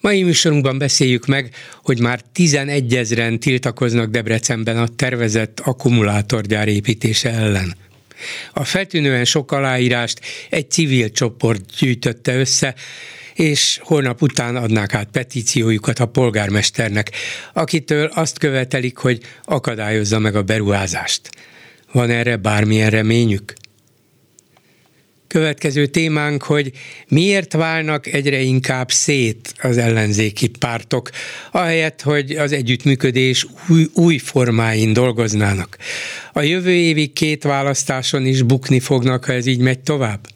Mai műsorunkban beszéljük meg, hogy már 11 ezeren tiltakoznak Debrecenben a tervezett akkumulátorgyár építése ellen. A feltűnően sok aláírást egy civil csoport gyűjtötte össze, és holnap után adnák át petíciójukat a polgármesternek, akitől azt követelik, hogy akadályozza meg a beruházást. Van erre bármilyen reményük? Következő témánk, hogy miért válnak egyre inkább szét az ellenzéki pártok, ahelyett, hogy az együttműködés új, új formáin dolgoznának. A jövő évi két választáson is bukni fognak, ha ez így megy tovább?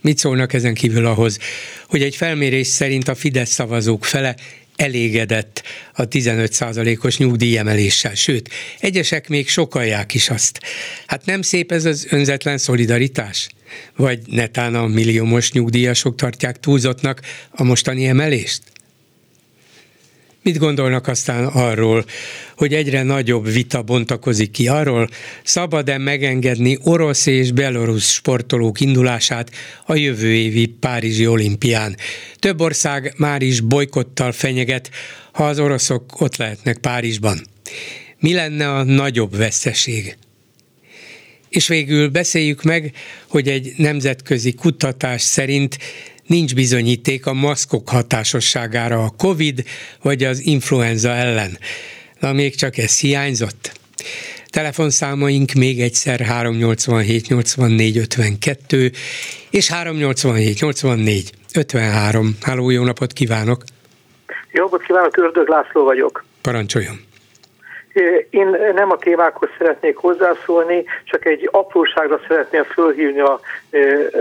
Mit szólnak ezen kívül ahhoz, hogy egy felmérés szerint a Fidesz szavazók fele elégedett a 15%-os nyugdíjemeléssel, sőt, egyesek még sokalják is azt. Hát nem szép ez az önzetlen szolidaritás? Vagy netán a milliómos nyugdíjasok tartják túlzottnak a mostani emelést? Mit gondolnak aztán arról, hogy egyre nagyobb vita bontakozik ki arról, szabad-e megengedni orosz és belorusz sportolók indulását a jövő évi Párizsi olimpián? Több ország már is bolykottal fenyeget, ha az oroszok ott lehetnek Párizsban. Mi lenne a nagyobb veszteség? És végül beszéljük meg, hogy egy nemzetközi kutatás szerint nincs bizonyíték a maszkok hatásosságára a COVID vagy az influenza ellen. Na még csak ez hiányzott. Telefonszámaink még egyszer 387 84 52 és 387 84 53. Háló, jó napot kívánok! Jó napot kívánok, Ördög László vagyok. Parancsoljon! Én nem a témákhoz szeretnék hozzászólni, csak egy apróságra szeretném fölhívni a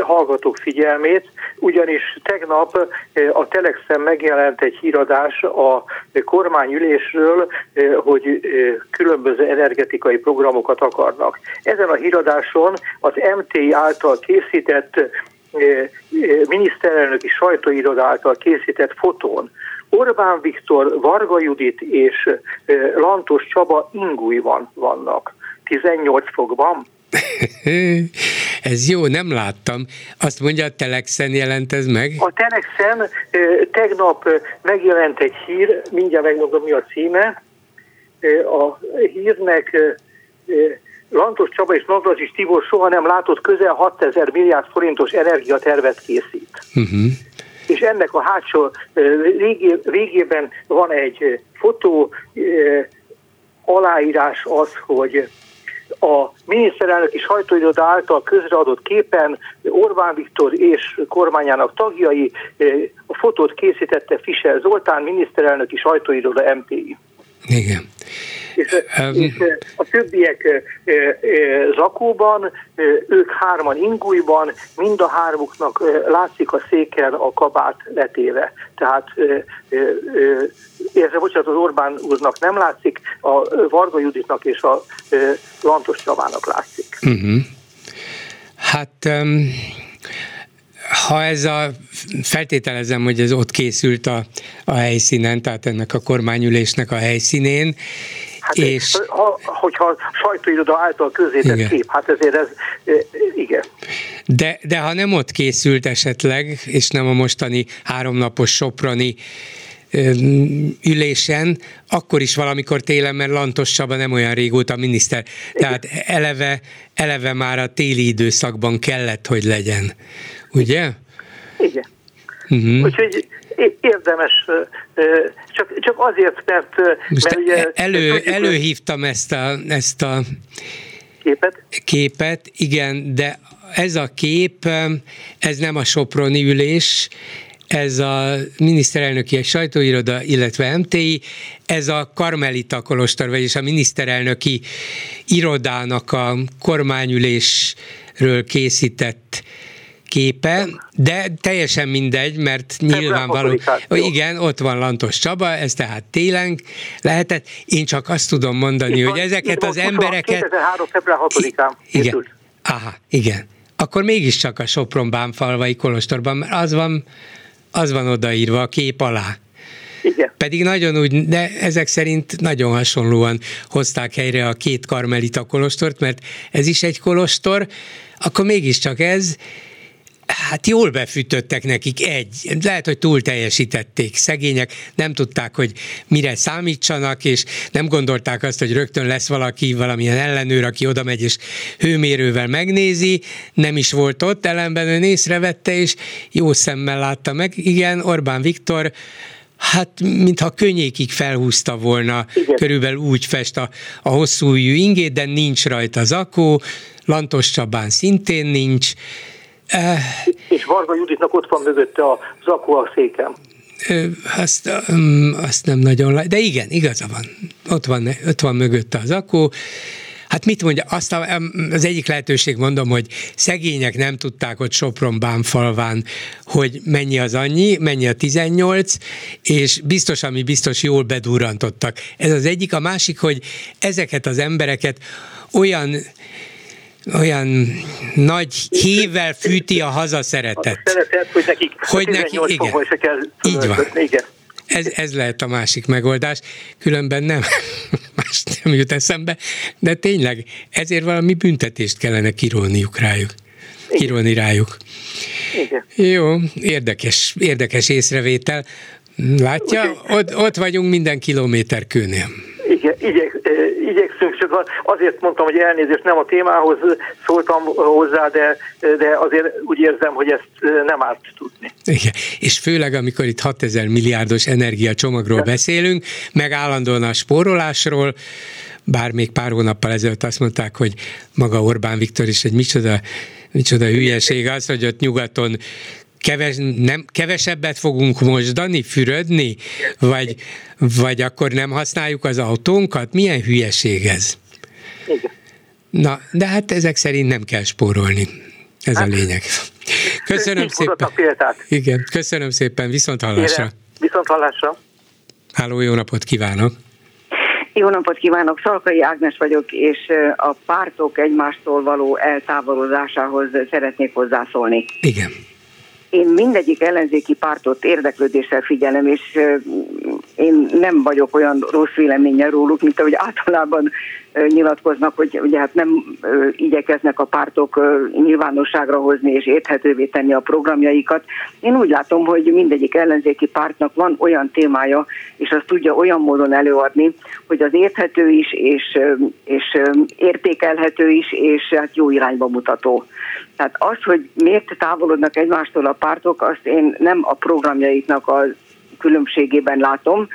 hallgatók figyelmét, ugyanis tegnap a Telexen megjelent egy híradás a kormányülésről, hogy különböző energetikai programokat akarnak. Ezen a híradáson az MTI által készített miniszterelnöki sajtóiroda által készített fotón Orbán Viktor, Varga Judit és Lantos Csaba ingújban vannak. 18 fokban. ez jó, nem láttam. Azt mondja, a Telexen jelent ez meg? A Telexen tegnap megjelent egy hír, mindjárt megmondom, mi a címe. A hírnek Lantos Csaba és Navracsis Tibor soha nem látott közel 6000 milliárd forintos energiatervet készít. Uh-huh és ennek a hátsó végében van egy fotó, aláírás az, hogy a miniszterelnöki sajtóiroda által közreadott képen Orbán Viktor és kormányának tagjai a fotót készítette Fischer Zoltán, miniszterelnöki sajtóiroda MPI. Igen. És, és a többiek zakóban, ők hárman ingújban, mind a hármuknak látszik a széken a kabát letéve. Tehát érze, bocsánat, az Orbán úrnak nem látszik, a Varga Juditnak és a Lantos Csavának látszik. Uh-huh. Hát um, ha ez a, feltételezem, hogy ez ott készült a, a helyszínen, tehát ennek a kormányülésnek a helyszínén, Hát és... Ha, hogyha sajtóiroda által közétett igen. kép, hát ezért ez, igen. De, de ha nem ott készült esetleg, és nem a mostani háromnapos soprani ülésen, akkor is valamikor télen, mert Lantos Csaba nem olyan régóta miniszter. Tehát eleve, eleve már a téli időszakban kellett, hogy legyen. Ugye? Igen. Uh-huh. Úgyhogy érdemes, csak, csak azért, mert... Most mert ugye, elő, előhívtam ezt a, ezt a képet. képet, igen, de ez a kép, ez nem a Soproni ülés, ez a miniszterelnöki sajtóiroda, illetve MTI, ez a Karmelita Kolostor, vagyis a miniszterelnöki irodának a kormányülésről készített képe, de teljesen mindegy, mert nyilvánvaló, igen, ott van Lantos Csaba, ez tehát télen lehetett. Én csak azt tudom mondani, itt hogy van, ezeket az embereket... 2003. február 6-án. Igen. Aha, igen. Akkor mégiscsak a Sopron Bánfalvai Kolostorban, mert az van, az van odaírva a kép alá. Igen. Pedig nagyon úgy, de ezek szerint nagyon hasonlóan hozták helyre a két karmelita kolostort, mert ez is egy kolostor, akkor mégiscsak ez, hát jól befűtöttek nekik egy. Lehet, hogy túl teljesítették. Szegények nem tudták, hogy mire számítsanak, és nem gondolták azt, hogy rögtön lesz valaki, valamilyen ellenőr, aki oda megy és hőmérővel megnézi. Nem is volt ott, ellenben ön észrevette, és jó szemmel látta meg. Igen, Orbán Viktor hát mintha könnyékig felhúzta volna, Igen. körülbelül úgy fest a, a hosszú ingét, de nincs rajta zakó, Lantos Csabán szintén nincs. Uh, és Varga Juditnak ott van mögötte a zakó a székem. Azt, azt nem nagyon lát, de igen, igaza van. Ott van, ott van mögötte az zakó. Hát mit mondja, azt az egyik lehetőség mondom, hogy szegények nem tudták ott Sopron bánfalván, hogy mennyi az annyi, mennyi a 18, és biztos, ami biztos jól bedurrantottak. Ez az egyik, a másik, hogy ezeket az embereket olyan olyan nagy hível fűti a hazaszeretet. A szeretet, hogy nekik hogy neki, igen, se kell így van. Igen. Ez, ez lehet a másik megoldás, különben nem, más nem jut eszembe, de tényleg ezért valami büntetést kellene kirolniuk rájuk. Kirolni rájuk. Igen. Jó, érdekes, érdekes észrevétel. Látja, ott, ott vagyunk minden kilométer kőnél. Igyek, igyekszünk, csak azért mondtam, hogy elnézést nem a témához szóltam hozzá, de, de azért úgy érzem, hogy ezt nem árt tudni. Igen, és főleg amikor itt 6000 milliárdos energiacsomagról beszélünk, meg állandóan a spórolásról, bár még pár hónappal ezelőtt azt mondták, hogy maga Orbán Viktor is egy micsoda, micsoda hülyeség az, hogy ott nyugaton keves, nem, kevesebbet fogunk mosdani, fürödni, vagy, vagy akkor nem használjuk az autónkat? Milyen hülyeség ez? Igen. Na, de hát ezek szerint nem kell spórolni. Ez hát, a lényeg. Köszönöm szépen. Igen, köszönöm szépen, viszont hallásra. Viszont hallásra. Háló, jó napot kívánok! Jó napot kívánok, Szalkai Ágnes vagyok, és a pártok egymástól való eltávolodásához szeretnék hozzászólni. Igen én mindegyik ellenzéki pártot érdeklődéssel figyelem, és én nem vagyok olyan rossz véleménnyel róluk, mint ahogy általában nyilatkoznak, hogy ugye hát nem igyekeznek a pártok nyilvánosságra hozni és érthetővé tenni a programjaikat. Én úgy látom, hogy mindegyik ellenzéki pártnak van olyan témája, és azt tudja olyan módon előadni, hogy az érthető is, és, és értékelhető is, és hát jó irányba mutató. Tehát az, hogy miért távolodnak egymástól a pártok, azt én nem a programjaiknak a különbségében látom,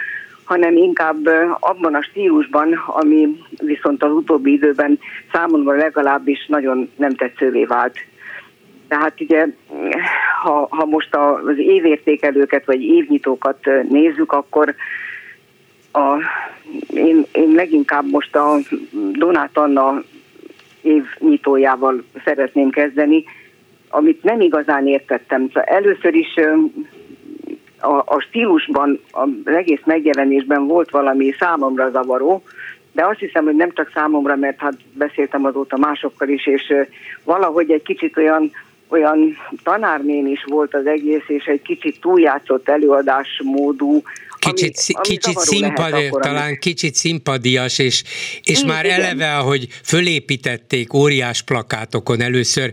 hanem inkább abban a stílusban, ami viszont az utóbbi időben számomra legalábbis nagyon nem tetszővé vált. Tehát ugye, ha, ha most az évértékelőket vagy évnyitókat nézzük, akkor a, én, én leginkább most a Donát Anna évnyitójával szeretném kezdeni, amit nem igazán értettem. Szóval először is a, a stílusban, az egész megjelenésben volt valami számomra zavaró, de azt hiszem, hogy nem csak számomra, mert hát beszéltem azóta másokkal is, és valahogy egy kicsit olyan olyan tanárnén is volt az egész, és egy kicsit túljátszott előadásmódú, kicsit, ami, ami kicsit szimpadi, talán kicsit szimpadias, és, és már igen. eleve, ahogy fölépítették óriás plakátokon először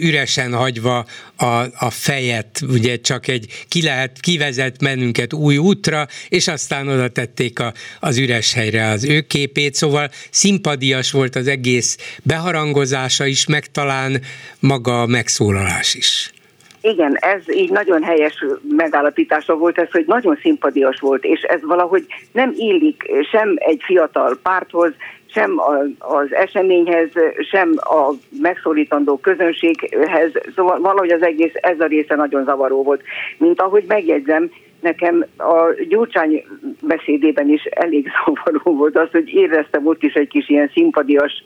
üresen hagyva a, a fejet, ugye csak egy ki lehet, kivezet mennünket új útra, és aztán oda tették a, az üres helyre az ő képét, szóval szimpadias volt az egész beharangozása is, meg talán maga a megszólalás is. Igen, ez így nagyon helyes megállapítása volt ez, hogy nagyon szimpadias volt, és ez valahogy nem illik sem egy fiatal párthoz, sem az eseményhez, sem a megszólítandó közönséghez, szóval valahogy az egész, ez a része nagyon zavaró volt. Mint ahogy megjegyzem, nekem a Gyurcsány beszédében is elég zavaró volt az, hogy éreztem ott is egy kis ilyen szimpadias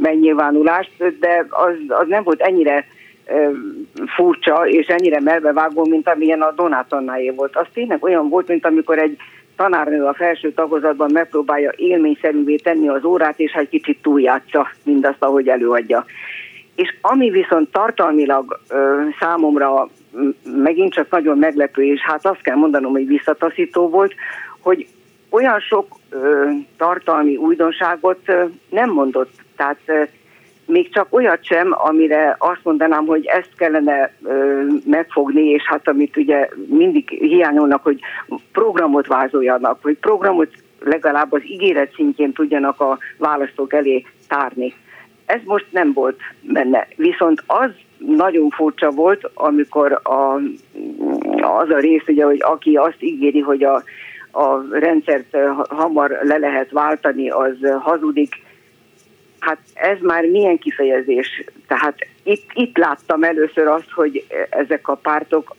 megnyilvánulást, de az, az nem volt ennyire furcsa és ennyire melbevágó, mint amilyen a Donát Annáé volt. Az tényleg olyan volt, mint amikor egy tanárnő a felső tagozatban megpróbálja élményszerűvé tenni az órát, és egy kicsit túljátsza mindazt, ahogy előadja. És ami viszont tartalmilag ö, számomra megint csak nagyon meglepő, és hát azt kell mondanom, hogy visszataszító volt, hogy olyan sok ö, tartalmi újdonságot ö, nem mondott. Tehát ö, még csak olyat sem, amire azt mondanám, hogy ezt kellene ö, megfogni, és hát amit ugye mindig hiányolnak, hogy programot vázoljanak, hogy programot legalább az ígéret szintjén tudjanak a választók elé tárni. Ez most nem volt benne. Viszont az nagyon furcsa volt, amikor a, az a rész, ugye, hogy aki azt ígéri, hogy a, a rendszert hamar le lehet váltani, az hazudik, Hát ez már milyen kifejezés? Tehát itt, itt láttam először azt, hogy ezek a pártok,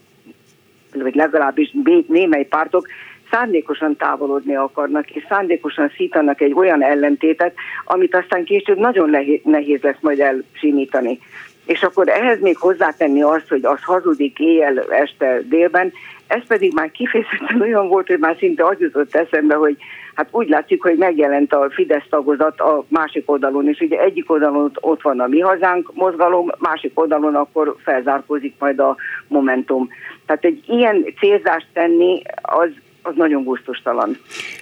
vagy legalábbis némely pártok szándékosan távolodni akarnak, és szándékosan szítanak egy olyan ellentétet, amit aztán később nagyon nehéz lesz majd elsimítani. És akkor ehhez még hozzátenni azt, hogy az hazudik éjjel, este, délben, ez pedig már kifejezetten olyan volt, hogy már szinte az jutott eszembe, hogy hát úgy látszik, hogy megjelent a Fidesz tagozat a másik oldalon, és ugye egyik oldalon ott van a Mi Hazánk mozgalom, másik oldalon akkor felzárkózik majd a Momentum. Tehát egy ilyen célzást tenni, az az nagyon gusztustalan.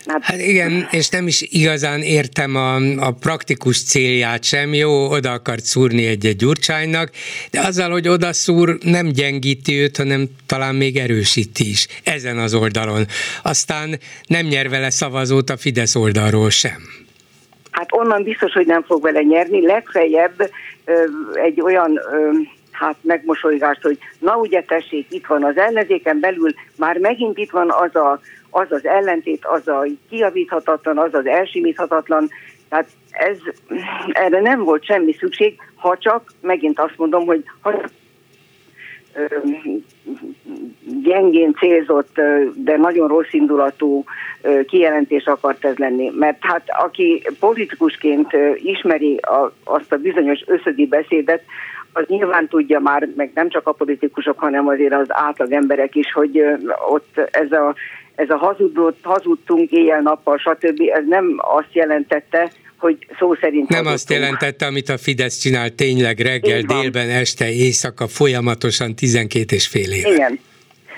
Hát, hát igen, és nem is igazán értem a, a praktikus célját sem. Jó, oda akart szúrni egy-egy gyurcsánynak, de azzal, hogy oda szúr, nem gyengíti őt, hanem talán még erősíti is ezen az oldalon. Aztán nem nyer vele szavazót a Fidesz oldalról sem. Hát onnan biztos, hogy nem fog vele nyerni, legfeljebb egy olyan hát megmosolygást, hogy na ugye tessék, itt van az ellenzéken belül, már megint itt van az a, az, az ellentét, az a kiavíthatatlan, az az elsimíthatatlan, tehát ez, erre nem volt semmi szükség, ha csak, megint azt mondom, hogy ha gyengén célzott, de nagyon rossz indulatú kijelentés akart ez lenni. Mert hát aki politikusként ismeri azt a bizonyos összödi beszédet, az nyilván tudja már, meg nem csak a politikusok, hanem azért az átlag emberek is, hogy ott ez a, ez a hazudott, hazudtunk éjjel-nappal, stb. Ez nem azt jelentette, hogy szó szerint Nem azt jelentette, amit a Fidesz csinál tényleg reggel, délben, este, éjszaka, folyamatosan 12 és fél éve. Igen.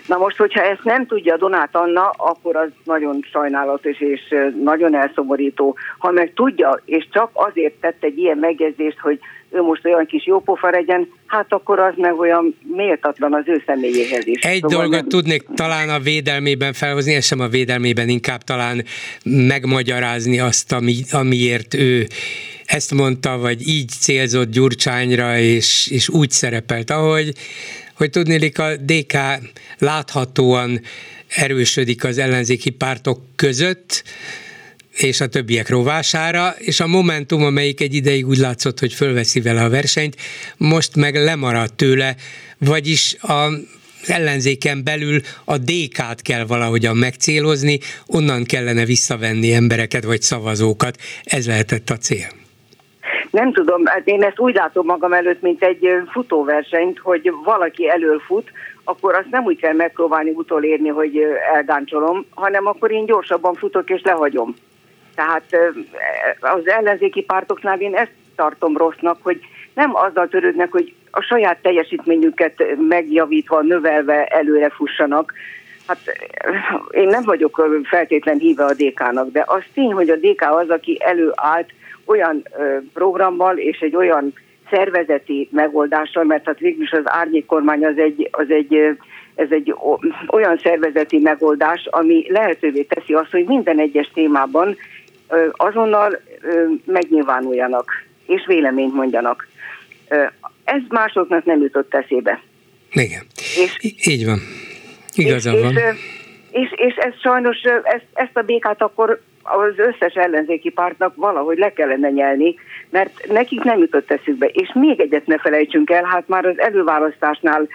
Na most, hogyha ezt nem tudja Donát Anna, akkor az nagyon sajnálatos és nagyon elszomorító. Ha meg tudja, és csak azért tett egy ilyen megjegyzést, hogy ő most olyan kis jópofa legyen, hát akkor az meg olyan méltatlan az ő személyéhez is. Egy szóval dolgot nem... tudnék talán a védelmében felhozni, és sem a védelmében, inkább talán megmagyarázni azt, ami, amiért ő ezt mondta, vagy így célzott Gyurcsányra, és, és úgy szerepelt, ahogy, hogy tudnélik a DK láthatóan erősödik az ellenzéki pártok között, és a többiek rovására, és a Momentum, amelyik egy ideig úgy látszott, hogy fölveszi vele a versenyt, most meg lemaradt tőle, vagyis a ellenzéken belül a DK-t kell valahogyan megcélozni, onnan kellene visszavenni embereket vagy szavazókat. Ez lehetett a cél. Nem tudom, hát én ezt úgy látom magam előtt, mint egy futóversenyt, hogy valaki elől fut, akkor azt nem úgy kell megpróbálni utolérni, hogy elgáncsolom, hanem akkor én gyorsabban futok és lehagyom. Tehát az ellenzéki pártoknál én ezt tartom rossznak, hogy nem azzal törődnek, hogy a saját teljesítményüket megjavítva, növelve előre fussanak. Hát én nem vagyok feltétlen híve a DK-nak, de az tény, hogy a DK az, aki előállt olyan programmal és egy olyan szervezeti megoldással, mert hát végülis az árnyék kormány az egy, az egy ez egy olyan szervezeti megoldás, ami lehetővé teszi azt, hogy minden egyes témában azonnal megnyilvánuljanak, és véleményt mondjanak. Ez másoknak nem jutott eszébe. Igen, és, így van. Igaza és, van. És, és, és ez sajnos, ezt, ezt a békát akkor az összes ellenzéki pártnak valahogy le kellene nyelni, mert nekik nem jutott eszükbe. És még egyet ne felejtsünk el, hát már az előválasztásnál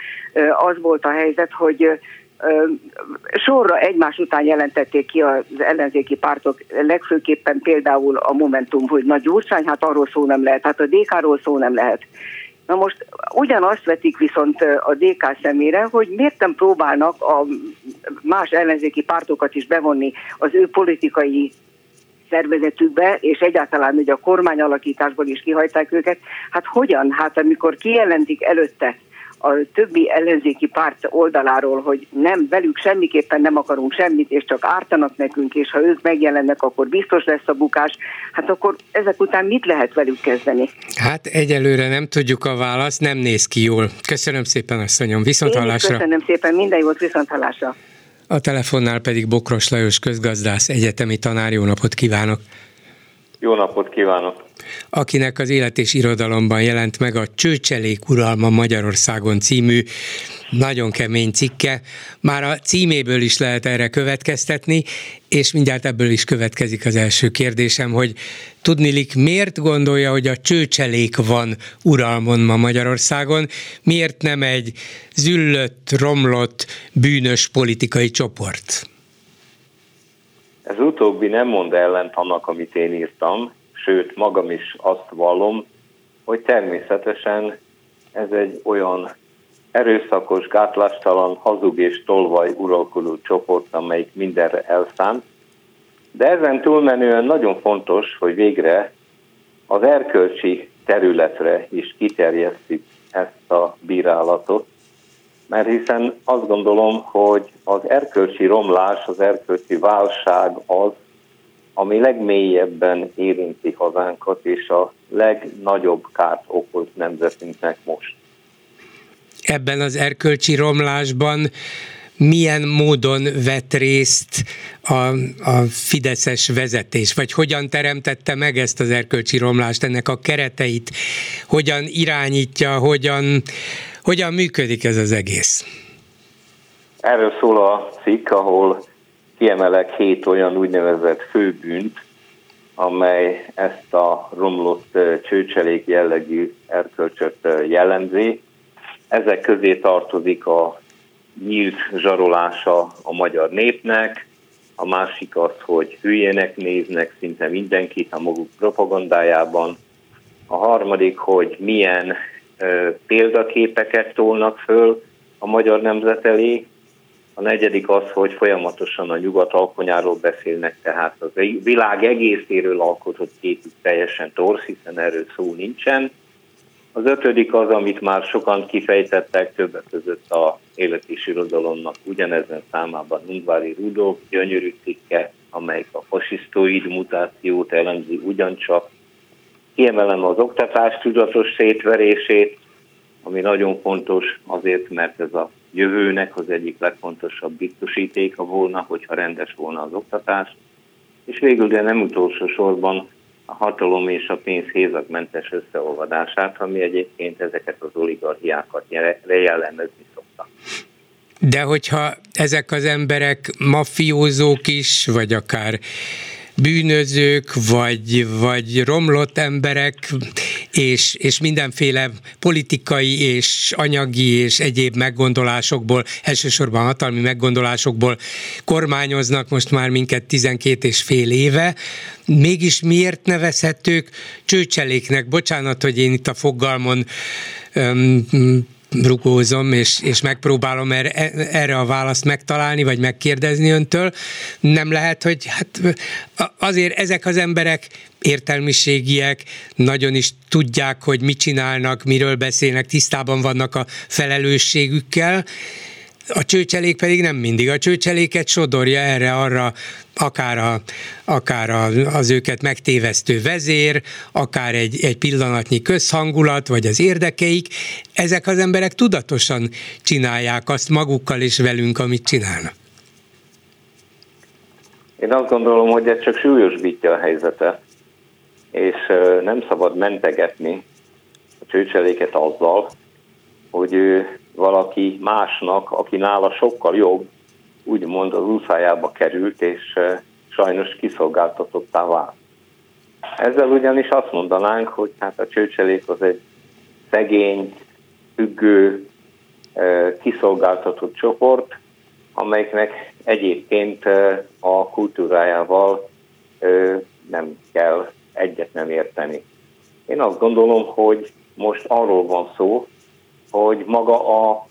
az volt a helyzet, hogy sorra egymás után jelentették ki az ellenzéki pártok, legfőképpen például a Momentum, hogy nagy Gyurcsány, hát arról szó nem lehet, hát a DK-ról szó nem lehet. Na most ugyanazt vetik viszont a DK szemére, hogy miért nem próbálnak a más ellenzéki pártokat is bevonni az ő politikai szervezetükbe, és egyáltalán ugye a kormányalakításból is kihajták őket. Hát hogyan? Hát amikor kijelentik előtte, a többi ellenzéki párt oldaláról, hogy nem, velük semmiképpen nem akarunk semmit, és csak ártanak nekünk, és ha ők megjelennek, akkor biztos lesz a bukás. Hát akkor ezek után mit lehet velük kezdeni? Hát egyelőre nem tudjuk a választ, nem néz ki jól. Köszönöm szépen, asszonyom, viszont hallásra. Köszönöm szépen, minden jót, viszont hallásra. A telefonnál pedig Bokros Lajos közgazdász, egyetemi tanár, jó napot kívánok! Jó napot kívánok! Akinek az Élet és Irodalomban jelent meg a Csőcselék uralma Magyarországon című nagyon kemény cikke. Már a címéből is lehet erre következtetni, és mindjárt ebből is következik az első kérdésem, hogy tudnilik miért gondolja, hogy a csőcselék van uralmon ma Magyarországon, miért nem egy züllött, romlott, bűnös politikai csoport? Ez utóbbi nem mond ellent annak, amit én írtam, sőt magam is azt vallom, hogy természetesen ez egy olyan erőszakos, gátlástalan, hazug és tolvaj uralkodó csoport, amelyik mindenre elszánt. De ezen túlmenően nagyon fontos, hogy végre az erkölcsi területre is kiterjesztjük ezt a bírálatot, mert hiszen azt gondolom, hogy az erkölcsi romlás, az erkölcsi válság az, ami legmélyebben érinti hazánkat, és a legnagyobb kárt okoz nemzetünknek most. Ebben az erkölcsi romlásban milyen módon vett részt a, a Fideszes vezetés, vagy hogyan teremtette meg ezt az erkölcsi romlást, ennek a kereteit, hogyan irányítja, hogyan, hogyan működik ez az egész? Erről szól a cikk, ahol kiemelek hét olyan úgynevezett főbűnt, amely ezt a romlott csőcselék jellegű erkölcsöt jellemzi. Ezek közé tartozik a nyílt zsarolása a magyar népnek, a másik az, hogy hülyének néznek szinte mindenkit a maguk propagandájában, a harmadik, hogy milyen ö, példaképeket tolnak föl a magyar nemzet elé, a negyedik az, hogy folyamatosan a nyugat alkonyáról beszélnek, tehát az világ egészéről alkotott képük teljesen torsz, hiszen erről szó nincsen. Az ötödik az, amit már sokan kifejtettek, többek között a élet és irodalomnak ugyanezen számában Ungvári Rudolf gyönyörű cikke, amelyik a fasisztoid mutációt elemzi ugyancsak. Kiemelem az oktatás tudatos szétverését, ami nagyon fontos azért, mert ez a jövőnek az egyik legfontosabb biztosítéka volna, hogyha rendes volna az oktatás. És végül, de nem utolsó sorban a hatalom és a pénz hézagmentes összeolvadását, ami egyébként ezeket az oligarchiákat jellemezni szokta. De hogyha ezek az emberek mafiózók is, vagy akár bűnözők, vagy, vagy romlott emberek, és, és mindenféle politikai és anyagi és egyéb meggondolásokból, elsősorban hatalmi meggondolásokból kormányoznak most már minket 12 és fél éve. Mégis miért nevezhetők csőcseléknek? Bocsánat, hogy én itt a fogalmon rugózom, és, és megpróbálom erre, erre a választ megtalálni, vagy megkérdezni öntől. Nem lehet, hogy hát azért ezek az emberek értelmiségiek, nagyon is tudják, hogy mit csinálnak, miről beszélnek, tisztában vannak a felelősségükkel, a csőcselék pedig nem mindig. A csőcseléket sodorja erre-arra, akár, a, akár a, az őket megtévesztő vezér, akár egy, egy pillanatnyi közhangulat, vagy az érdekeik. Ezek az emberek tudatosan csinálják azt magukkal és velünk, amit csinálnak. Én azt gondolom, hogy ez csak súlyosbítja a helyzetet, és nem szabad mentegetni a csőcseléket azzal, hogy ő valaki másnak, aki nála sokkal jobb, úgymond az úszájába került, és sajnos kiszolgáltatottá vált. Ezzel ugyanis azt mondanánk, hogy hát a csőcselék az egy szegény, függő, kiszolgáltatott csoport, amelyiknek egyébként a kultúrájával nem kell egyet nem érteni. Én azt gondolom, hogy most arról van szó, hogy maga a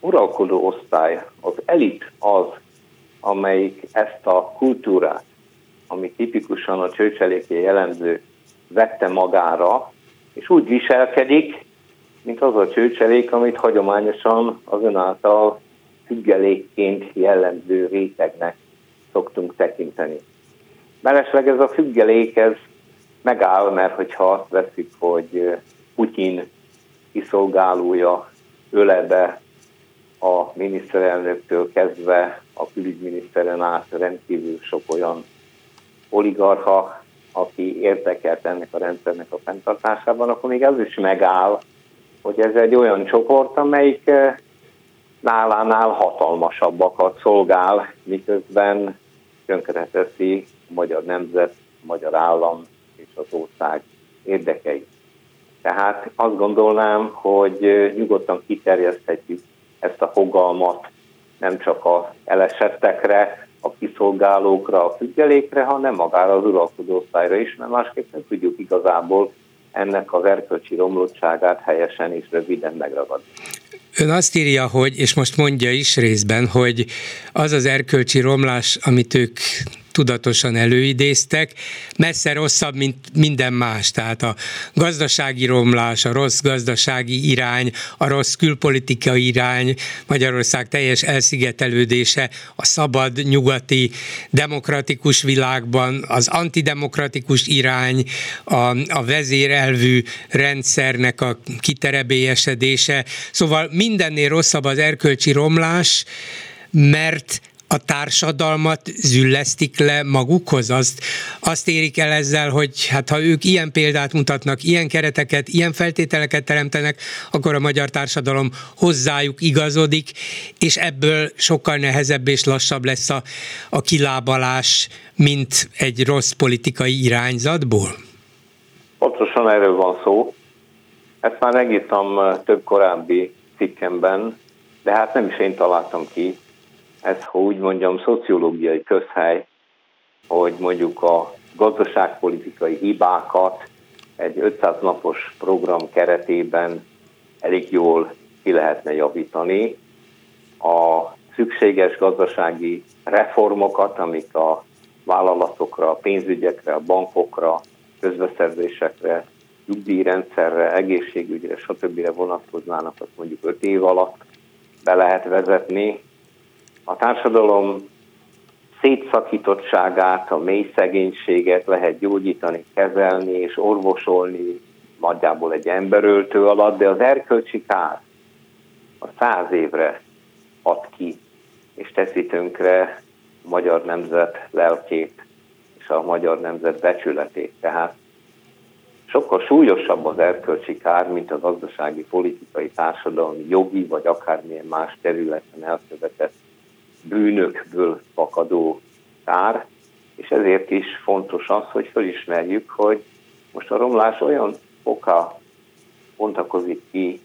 uralkodó osztály, az elit az, amelyik ezt a kultúrát, ami tipikusan a csőcseléké jellemző, vette magára, és úgy viselkedik, mint az a csőcselék, amit hagyományosan az ön által függelékként jellemző rétegnek szoktunk tekinteni. Mellesleg ez a függelék, ez megáll, mert hogyha azt veszik, hogy Putyin kiszolgálója ölebe a miniszterelnöktől kezdve a külügyminiszteren át rendkívül sok olyan oligarcha, aki érdekelt ennek a rendszernek a fenntartásában, akkor még az is megáll, hogy ez egy olyan csoport, amelyik eh, nálánál hatalmasabbakat szolgál, miközben tönkreteszi a magyar nemzet, a magyar állam és az ország érdekeit. Tehát azt gondolnám, hogy nyugodtan kiterjeszthetjük ezt a fogalmat nem csak a elesettekre, a kiszolgálókra, a függelékre, hanem magára az uralkodó osztályra is, mert másképp nem tudjuk igazából ennek az erkölcsi romlottságát helyesen és röviden megragadni. Ön azt írja, hogy, és most mondja is részben, hogy az az erkölcsi romlás, amit ők tudatosan előidéztek, messze rosszabb, mint minden más. Tehát a gazdasági romlás, a rossz gazdasági irány, a rossz külpolitikai irány, Magyarország teljes elszigetelődése, a szabad nyugati demokratikus világban, az antidemokratikus irány, a, a vezérelvű rendszernek a kiterebélyesedése. Szóval mindennél rosszabb az erkölcsi romlás, mert a társadalmat züllesztik le magukhoz, azt, azt érik el ezzel, hogy hát ha ők ilyen példát mutatnak, ilyen kereteket, ilyen feltételeket teremtenek, akkor a magyar társadalom hozzájuk igazodik, és ebből sokkal nehezebb és lassabb lesz a, a kilábalás, mint egy rossz politikai irányzatból? Pontosan erről van szó. Ezt már megírtam több korábbi cikkemben, de hát nem is én találtam ki, ez, ha úgy mondjam, szociológiai közhely, hogy mondjuk a gazdaságpolitikai hibákat egy 500 napos program keretében elég jól ki lehetne javítani. A szükséges gazdasági reformokat, amik a vállalatokra, a pénzügyekre, a bankokra, közbeszerzésekre, nyugdíjrendszerre, egészségügyre, stb. vonatkoznának, azt mondjuk 5 év alatt be lehet vezetni, a társadalom szétszakítottságát, a mély szegénységet lehet gyógyítani, kezelni és orvosolni nagyjából egy emberöltő alatt, de az erkölcsi kár a száz évre ad ki, és teszi tönkre a magyar nemzet lelkét és a magyar nemzet becsületét. Tehát sokkal súlyosabb az erkölcsi kár, mint a gazdasági, politikai, társadalmi, jogi vagy akármilyen más területen elkövetett bűnökből fakadó kár, és ezért is fontos az, hogy felismerjük, hogy most a romlás olyan oka pontakozik ki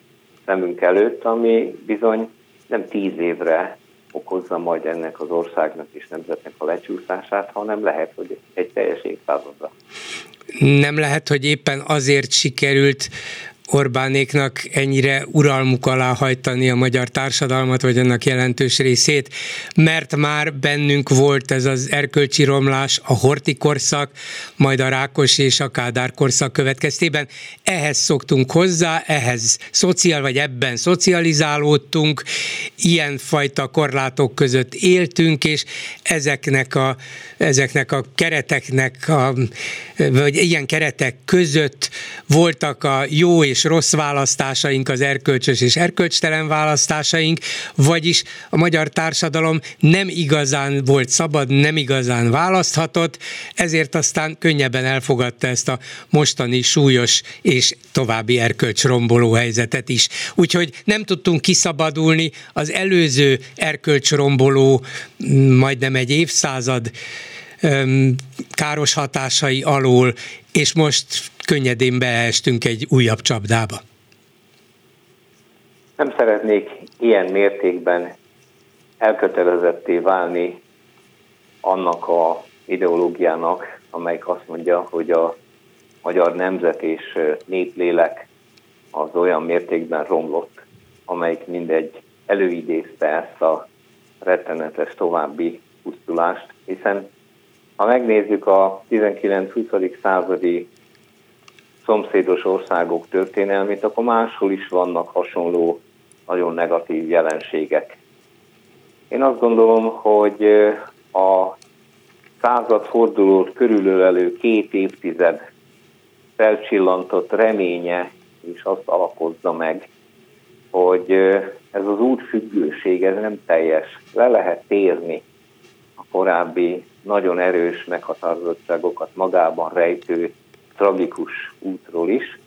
szemünk előtt, ami bizony nem tíz évre okozza majd ennek az országnak és nemzetnek a lecsúszását, hanem lehet, hogy egy teljes évszázadra. Nem lehet, hogy éppen azért sikerült Orbánéknak ennyire uralmuk alá hajtani a magyar társadalmat, vagy annak jelentős részét, mert már bennünk volt ez az erkölcsi romlás, a horti korszak, majd a Rákos és a Kádár korszak következtében. Ehhez szoktunk hozzá, ehhez szociál, vagy ebben szocializálódtunk, ilyen fajta korlátok között éltünk, és ezeknek a, ezeknek a kereteknek, a, vagy ilyen keretek között voltak a jó és és rossz választásaink, az erkölcsös és erkölcstelen választásaink, vagyis a magyar társadalom nem igazán volt szabad, nem igazán választhatott, ezért aztán könnyebben elfogadta ezt a mostani súlyos és további erkölcsromboló helyzetet is. Úgyhogy nem tudtunk kiszabadulni az előző erkölcsromboló majdnem egy évszázad káros hatásai alól, és most könnyedén beestünk egy újabb csapdába. Nem szeretnék ilyen mértékben elkötelezetté válni annak a ideológiának, amelyik azt mondja, hogy a magyar nemzet és néplélek az olyan mértékben romlott, amelyik mindegy előidézte ezt a rettenetes további pusztulást, hiszen ha megnézzük a 19-20. századi szomszédos országok történelmét, akkor máshol is vannak hasonló nagyon negatív jelenségek. Én azt gondolom, hogy a századfordulót körülölelő két évtized felcsillantott reménye és azt alapozza meg, hogy ez az útfüggőség, ez nem teljes. Le lehet térni a korábbi nagyon erős meghatározottságokat magában rejtő tragikus útról is.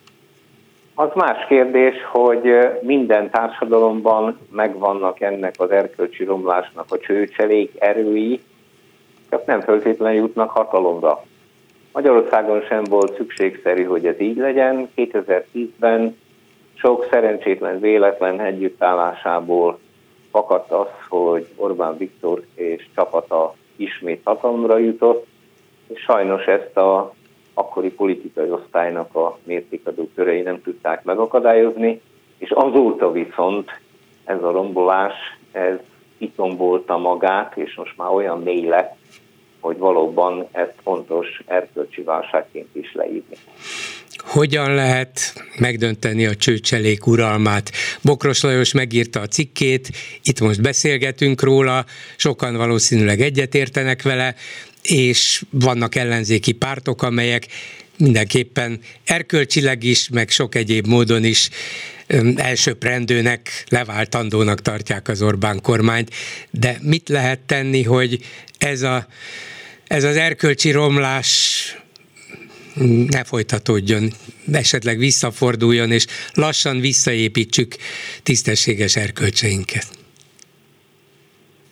Az más kérdés, hogy minden társadalomban megvannak ennek az erkölcsi romlásnak a csőcselék erői, csak nem feltétlenül jutnak hatalomra. Magyarországon sem volt szükségszerű, hogy ez így legyen. 2010-ben sok szerencsétlen véletlen együttállásából fakadt az, hogy Orbán Viktor és csapata ismét hatalomra jutott, és sajnos ezt a akkori politikai osztálynak a mértékadó körei nem tudták megakadályozni, és azóta viszont ez a rombolás, ez kitombolta magát, és most már olyan mély lett, hogy valóban ezt fontos erkölcsi válságként is leírni hogyan lehet megdönteni a csőcselék uralmát. Bokros Lajos megírta a cikkét, itt most beszélgetünk róla, sokan valószínűleg egyetértenek vele, és vannak ellenzéki pártok, amelyek mindenképpen erkölcsileg is, meg sok egyéb módon is elsőprendőnek, leváltandónak tartják az Orbán kormányt, de mit lehet tenni, hogy ez, a, ez az erkölcsi romlás ne folytatódjon, esetleg visszaforduljon, és lassan visszaépítsük tisztességes erkölcseinket.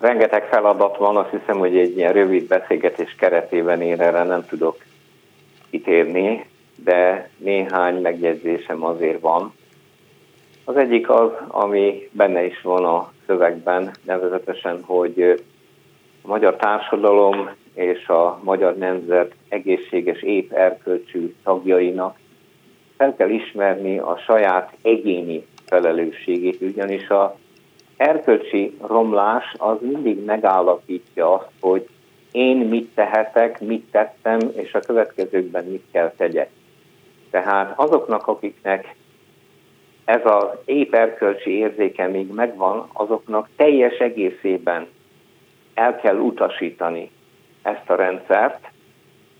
Rengeteg feladat van, azt hiszem, hogy egy ilyen rövid beszélgetés keretében én erre nem tudok kitérni, de néhány megjegyzésem azért van. Az egyik az, ami benne is van a szövegben, nevezetesen, hogy a magyar társadalom és a magyar nemzet egészséges, épp erkölcsű tagjainak fel kell ismerni a saját egyéni felelősségét, ugyanis a erkölcsi romlás az mindig megállapítja azt, hogy én mit tehetek, mit tettem, és a következőkben mit kell tegyek. Tehát azoknak, akiknek ez az épp erkölcsi érzéke még megvan, azoknak teljes egészében el kell utasítani ezt a rendszert,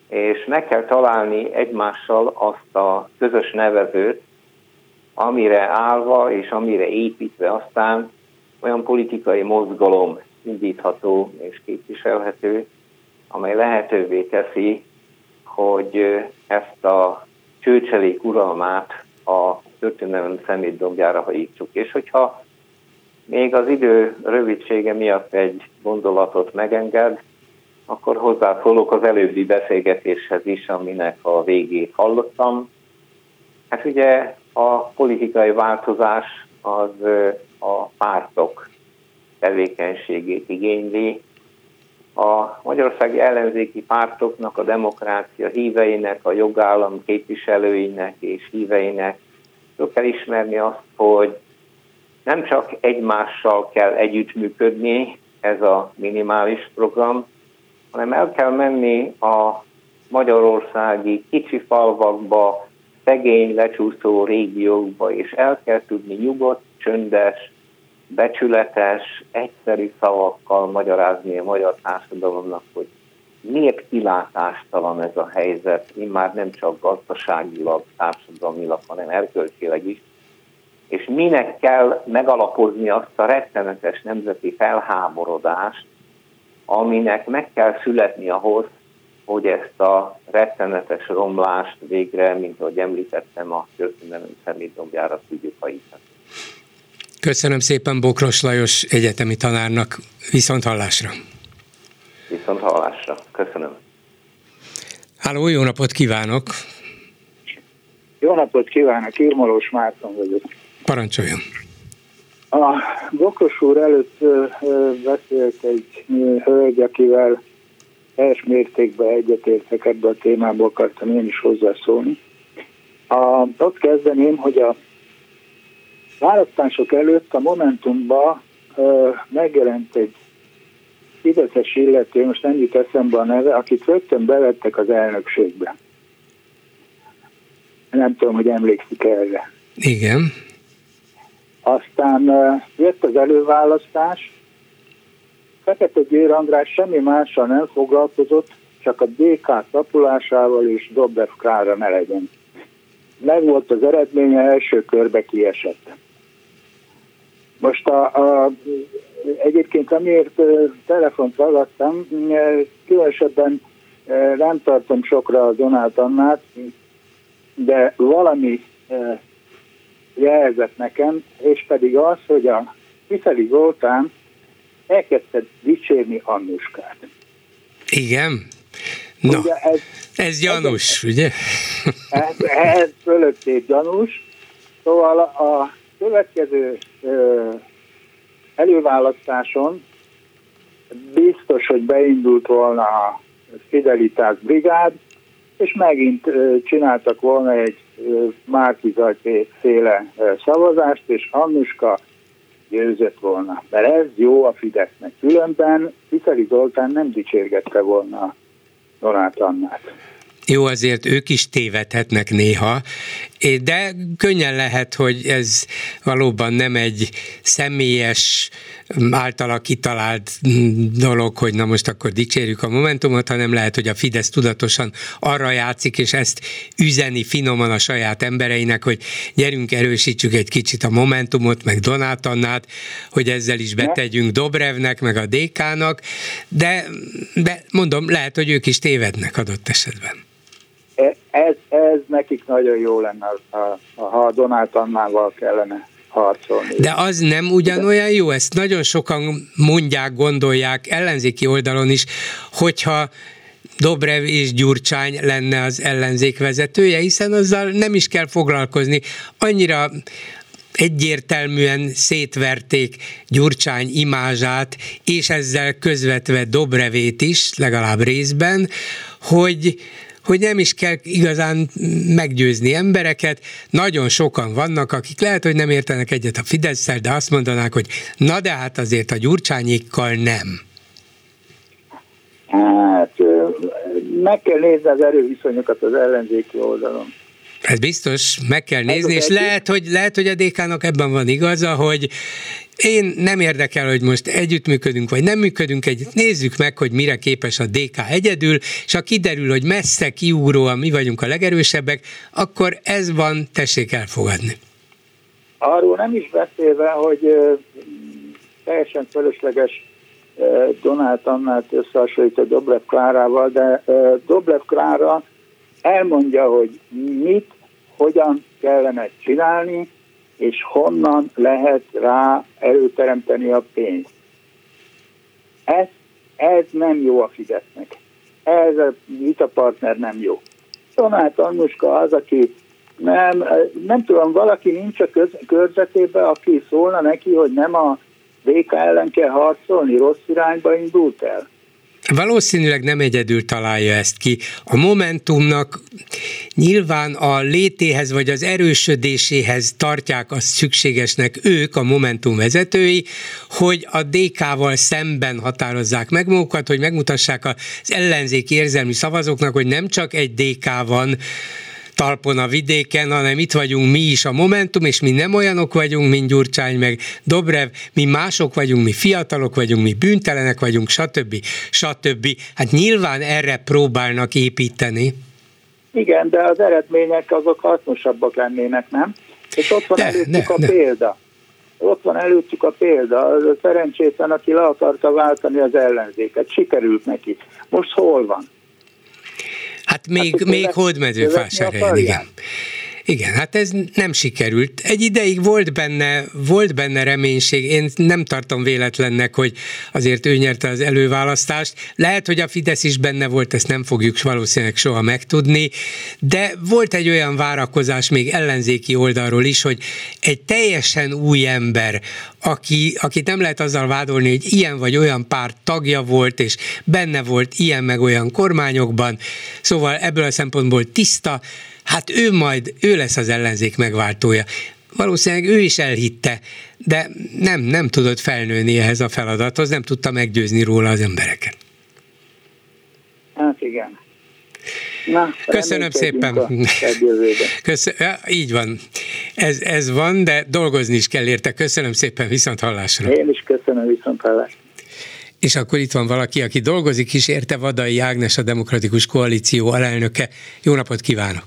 és meg kell találni egymással azt a közös nevezőt, amire állva és amire építve aztán olyan politikai mozgalom indítható és képviselhető, amely lehetővé teszi, hogy ezt a csőcselék uralmát a történelem szemét dobjára hajítsuk. És hogyha még az idő rövidsége miatt egy gondolatot megenged, akkor hozzászólok az előbbi beszélgetéshez is, aminek a végét hallottam. Hát ugye a politikai változás az a pártok tevékenységét igényli. A magyarországi ellenzéki pártoknak, a demokrácia híveinek, a jogállam képviselőinek és híveinek fel kell ismerni azt, hogy nem csak egymással kell együttműködni, ez a minimális program, hanem el kell menni a magyarországi kicsi falvakba, szegény, lecsúszó régiókba, és el kell tudni nyugodt, csöndes, becsületes, egyszerű szavakkal magyarázni a magyar társadalomnak, hogy miért kilátástalan ez a helyzet, már nem csak gazdaságilag, társadalmilag, hanem erkölcsileg is, és minek kell megalapozni azt a rettenetes nemzeti felháborodást, aminek meg kell születni ahhoz, hogy ezt a rettenetes romlást végre, mint ahogy említettem, a történelem szemétdombjára tudjuk hajítani. Köszönöm szépen Bokros Lajos egyetemi tanárnak, viszont hallásra. Viszont hallásra. Köszönöm. Háló, jó napot kívánok! Jó napot kívánok, Irmolós Márton vagyok. Parancsoljon! A Bokros úr előtt beszélt egy hölgy, akivel teljes mértékben egyetértek ebbe a témába akartam én is hozzászólni. A, ott kezdeném, hogy a választások előtt a Momentumba megjelent egy Fideszes illető, most nem jut eszembe a neve, akit rögtön bevettek az elnökségbe. Nem tudom, hogy emlékszik erre. Igen. Aztán jött az előválasztás, Fekete Győr András semmi mással nem foglalkozott, csak a DK tapulásával és Dobrev Klára ne legyen. Meg volt az eredménye, első körbe kiesett. Most a, a, egyébként amiért telefont ragadtam, különösebben nem tartom sokra a Donát Annát, de valami jelzett nekem, és pedig az, hogy a Kiszeli Zoltán elkezdte dicsérni Annuskát. Igen? Na, ugye ez, ez gyanús, ez, ugye? Ez, ez fölötté gyanús. Szóval a következő ö, előválasztáson biztos, hogy beindult volna a Fidelitás Brigád, és megint csináltak volna egy Márkizaj féle szavazást, és Annuska győzött volna. Mert ez jó a Fidesznek. Különben Viszeli Zoltán nem dicsérgette volna Donát Annát. Jó, azért ők is tévedhetnek néha, de könnyen lehet, hogy ez valóban nem egy személyes, általa kitalált dolog, hogy na most akkor dicsérjük a Momentumot, hanem lehet, hogy a Fidesz tudatosan arra játszik, és ezt üzeni finoman a saját embereinek, hogy gyerünk, erősítsük egy kicsit a Momentumot, meg Donátannát, hogy ezzel is betegyünk Dobrevnek, meg a DK-nak, de, de mondom, lehet, hogy ők is tévednek adott esetben. Ez, ez nekik nagyon jó lenne, ha, ha Donát Annával kellene harcolni. De az nem ugyanolyan jó, ezt nagyon sokan mondják, gondolják ellenzéki oldalon is, hogyha Dobrev és Gyurcsány lenne az ellenzék vezetője, hiszen azzal nem is kell foglalkozni. Annyira egyértelműen szétverték Gyurcsány imázsát, és ezzel közvetve Dobrevét is, legalább részben, hogy hogy nem is kell igazán meggyőzni embereket. Nagyon sokan vannak, akik lehet, hogy nem értenek egyet a fidesz de azt mondanák, hogy na de hát azért a gyurcsányékkal nem. Hát meg kell nézni az erőviszonyokat az ellenzéki oldalon. Ez biztos, meg kell nézni, és lehet hogy, lehet, hogy a DK-nak ebben van igaza, hogy én nem érdekel, hogy most együttműködünk, vagy nem működünk együtt. Nézzük meg, hogy mire képes a DK egyedül, és ha kiderül, hogy messze kiugróan mi vagyunk a legerősebbek, akkor ez van, tessék elfogadni. Arról nem is beszélve, hogy teljesen fölösleges Donát Annát összehasonlít a Doblev Klárával, de Doblev Klára elmondja, hogy mit, hogyan kellene csinálni, és honnan lehet rá előteremteni a pénzt. Ez, ez nem jó a Fidesznek. Ez a vitapartner nem jó. Donát Annuska az, aki nem, nem tudom, valaki nincs a köz, körzetében, aki szólna neki, hogy nem a DK ellen kell harcolni, rossz irányba indult el. Valószínűleg nem egyedül találja ezt ki. A Momentumnak nyilván a létéhez vagy az erősödéséhez tartják azt szükségesnek ők, a Momentum vezetői, hogy a DK-val szemben határozzák meg magukat, hogy megmutassák az ellenzéki érzelmi szavazóknak, hogy nem csak egy DK van, talpon a vidéken, hanem itt vagyunk mi is a Momentum, és mi nem olyanok vagyunk, mint Gyurcsány meg Dobrev, mi mások vagyunk, mi fiatalok vagyunk, mi bűntelenek vagyunk, stb. stb. Hát nyilván erre próbálnak építeni. Igen, de az eredmények azok hasznosabbak lennének, nem? És ott van de, előttük ne, a ne. példa. Ott van előttük a példa. Az a szerencsétlen, aki le akarta váltani az ellenzéket. Sikerült neki. Most hol van? Hát még, hát, még hódmezőfásárhelyen, igen. Igen, hát ez nem sikerült. Egy ideig volt benne, volt benne reménység. Én nem tartom véletlennek, hogy azért ő nyerte az előválasztást. Lehet, hogy a Fidesz is benne volt, ezt nem fogjuk valószínűleg soha megtudni, de volt egy olyan várakozás még ellenzéki oldalról is, hogy egy teljesen új ember, aki, akit nem lehet azzal vádolni, hogy ilyen vagy olyan párt tagja volt, és benne volt ilyen meg olyan kormányokban, szóval ebből a szempontból tiszta, hát ő majd, ő lesz az ellenzék megváltója. valószínűleg ő is elhitte, de nem, nem tudott felnőni ehhez a feladathoz, nem tudta meggyőzni róla az embereket. Hát igen. Na, Köszönöm szépen. Köszön, ja, így van. Ez, ez van, de dolgozni is kell érte. Köszönöm szépen, viszont hallásra. Én is köszönöm, viszont hallásra. És akkor itt van valaki, aki dolgozik is, érte Vadai Ágnes, a Demokratikus Koalíció alelnöke. Jó napot kívánok!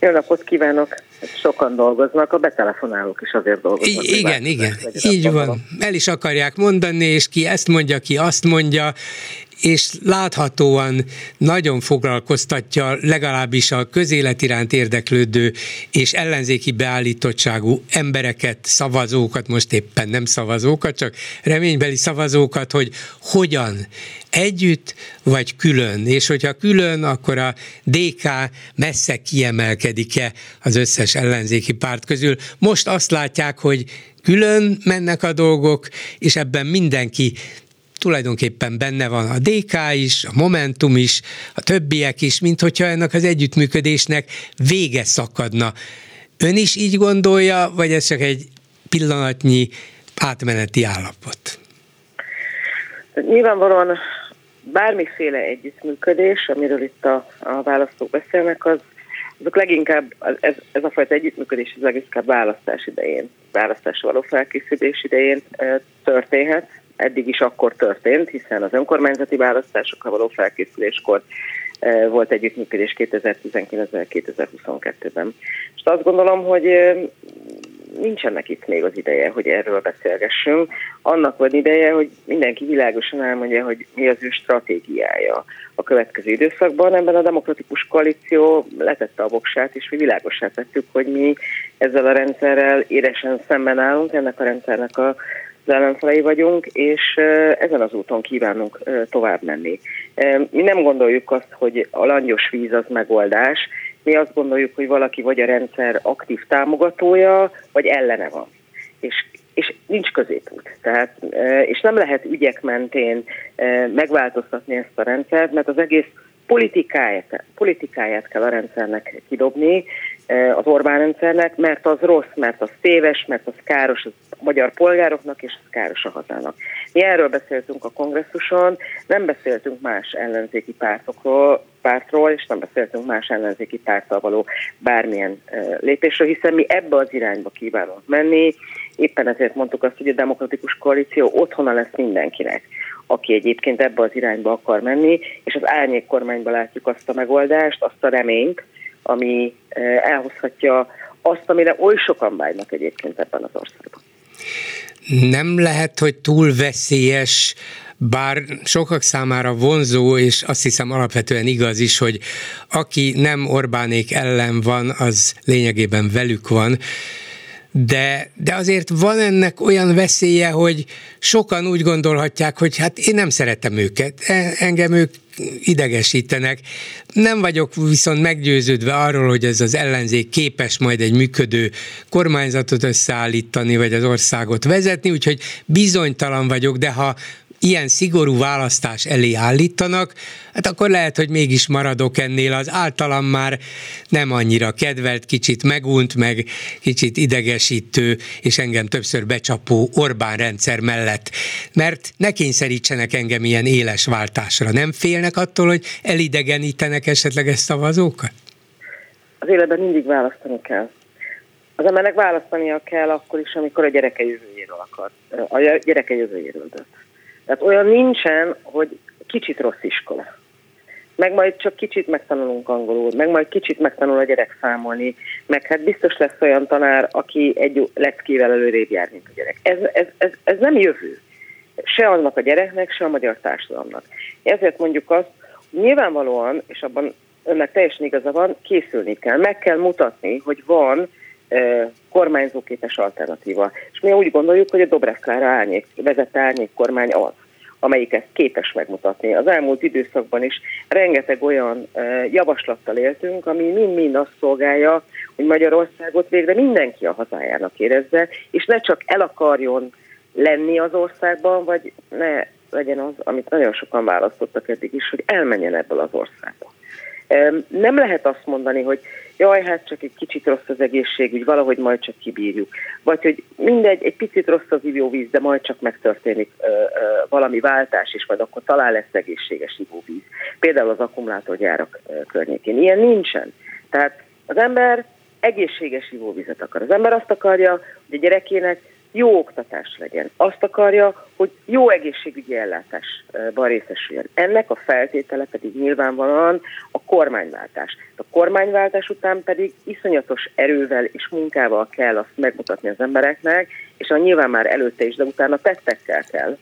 Jó napot kívánok! Sokan dolgoznak, a betelefonálók is azért dolgoznak. I- igen, igen, így van. El is akarják mondani, és ki ezt mondja, ki azt mondja, és láthatóan nagyon foglalkoztatja legalábbis a közélet iránt érdeklődő és ellenzéki beállítottságú embereket, szavazókat, most éppen nem szavazókat, csak reménybeli szavazókat, hogy hogyan együtt vagy külön, és hogyha külön, akkor a DK messze kiemelkedik-e az összes ellenzéki párt közül. Most azt látják, hogy külön mennek a dolgok, és ebben mindenki tulajdonképpen benne van a DK is, a Momentum is, a többiek is, mint hogyha ennek az együttműködésnek vége szakadna. Ön is így gondolja, vagy ez csak egy pillanatnyi átmeneti állapot? Nyilvánvalóan bármiféle együttműködés, amiről itt a, a választók beszélnek, az azok leginkább, ez, ez a fajta együttműködés az leginkább választás idején, választás való felkészülés idején történhet, eddig is akkor történt, hiszen az önkormányzati választásokra való felkészüléskor eh, volt együttműködés 2019-2022-ben. És azt gondolom, hogy eh, nincsenek itt még az ideje, hogy erről beszélgessünk. Annak van ideje, hogy mindenki világosan elmondja, hogy mi az ő stratégiája a következő időszakban. Ebben a demokratikus koalíció letette a voksát, és mi világosá tettük, hogy mi ezzel a rendszerrel éresen szemben állunk, ennek a rendszernek a az ellenfelei vagyunk, és ezen az úton kívánunk tovább menni. Mi nem gondoljuk azt, hogy a langyos víz az megoldás, mi azt gondoljuk, hogy valaki vagy a rendszer aktív támogatója, vagy ellene van. És, és nincs középút. Tehát, és nem lehet ügyek mentén megváltoztatni ezt a rendszert, mert az egész politikáját, politikáját kell a rendszernek kidobni, az Orbán rendszernek, mert az rossz, mert az téves, mert az káros a magyar polgároknak, és az káros a hazának. Mi erről beszéltünk a kongresszuson, nem beszéltünk más ellenzéki pártokról, pártról, és nem beszéltünk más ellenzéki párttal való bármilyen lépésről, hiszen mi ebbe az irányba kívánunk menni. Éppen ezért mondtuk azt, hogy a demokratikus koalíció otthona lesz mindenkinek aki egyébként ebbe az irányba akar menni, és az árnyék kormányba látjuk azt a megoldást, azt a reményt, ami elhozhatja azt, amire oly sokan vágynak egyébként ebben az országban. Nem lehet, hogy túl veszélyes bár sokak számára vonzó, és azt hiszem alapvetően igaz is, hogy aki nem Orbánék ellen van, az lényegében velük van, de, de azért van ennek olyan veszélye, hogy sokan úgy gondolhatják, hogy hát én nem szeretem őket, e, engem ők idegesítenek. Nem vagyok viszont meggyőződve arról, hogy ez az ellenzék képes majd egy működő kormányzatot összeállítani, vagy az országot vezetni, úgyhogy bizonytalan vagyok, de ha ilyen szigorú választás elé állítanak, hát akkor lehet, hogy mégis maradok ennél az általam már nem annyira kedvelt, kicsit megunt, meg kicsit idegesítő, és engem többször becsapó Orbán rendszer mellett. Mert ne kényszerítsenek engem ilyen éles váltásra. Nem félnek attól, hogy elidegenítenek esetleges szavazókat? Az életben mindig választani kell. Az embernek választania kell akkor is, amikor a gyereke jövőjéről akar. A gyereke jövőjéről dönt. Tehát olyan nincsen, hogy kicsit rossz iskola. Meg majd csak kicsit megtanulunk angolul, meg majd kicsit megtanul a gyerek számolni, meg hát biztos lesz olyan tanár, aki egy leckével előrébb jár, mint a gyerek. Ez, ez, ez, ez nem jövő. Se annak a gyereknek, se a magyar társadalomnak. Ezért mondjuk azt, hogy nyilvánvalóan, és abban önnek teljesen igaza van, készülni kell. Meg kell mutatni, hogy van kormányzóképes alternatíva. És mi úgy gondoljuk, hogy a Dobrev Klára árnyék, vezette árnyék kormány az, amelyik ezt képes megmutatni. Az elmúlt időszakban is rengeteg olyan javaslattal éltünk, ami mind-mind azt szolgálja, hogy Magyarországot végre mindenki a hazájának érezze, és ne csak el akarjon lenni az országban, vagy ne legyen az, amit nagyon sokan választottak eddig is, hogy elmenjen ebből az országból. Nem lehet azt mondani, hogy jaj, hát csak egy kicsit rossz az egészségügy, valahogy majd csak kibírjuk. Vagy hogy mindegy, egy picit rossz az ivóvíz, de majd csak megtörténik ö, ö, valami váltás, és majd akkor talán lesz egészséges ivóvíz. Például az akkumulátorgyárak ö, környékén. Ilyen nincsen. Tehát az ember egészséges ivóvizet akar. Az ember azt akarja, hogy a gyerekének jó oktatás legyen. Azt akarja, hogy jó egészségügyi ellátásban részesüljön. Ennek a feltétele pedig nyilvánvalóan a kormányváltás. A kormányváltás után pedig iszonyatos erővel és munkával kell azt megmutatni az embereknek, és a nyilván már előtte is, de utána tettekkel kell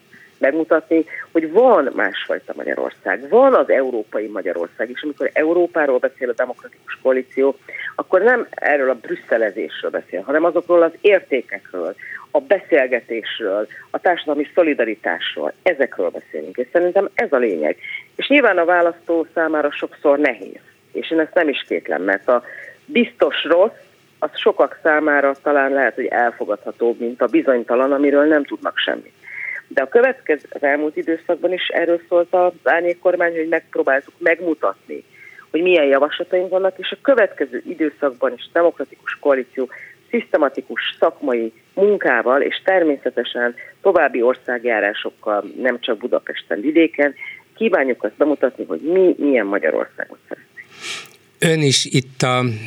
megmutatni, hogy van másfajta Magyarország, van az európai Magyarország, és amikor Európáról beszél a demokratikus koalíció, akkor nem erről a brüsszelezésről beszél, hanem azokról az értékekről, a beszélgetésről, a társadalmi szolidaritásról, ezekről beszélünk, és szerintem ez a lényeg. És nyilván a választó számára sokszor nehéz, és én ezt nem is kétlem, mert a biztos rossz, az sokak számára talán lehet, hogy elfogadhatóbb, mint a bizonytalan, amiről nem tudnak semmit. De a következő, az elmúlt időszakban is erről szólt az árnyék kormány, hogy megpróbáltuk megmutatni, hogy milyen javaslataink vannak, és a következő időszakban is demokratikus koalíció szisztematikus szakmai munkával, és természetesen további országjárásokkal, nem csak Budapesten, vidéken, kívánjuk azt bemutatni, hogy mi milyen Magyarországot szeretnénk. Ön is itt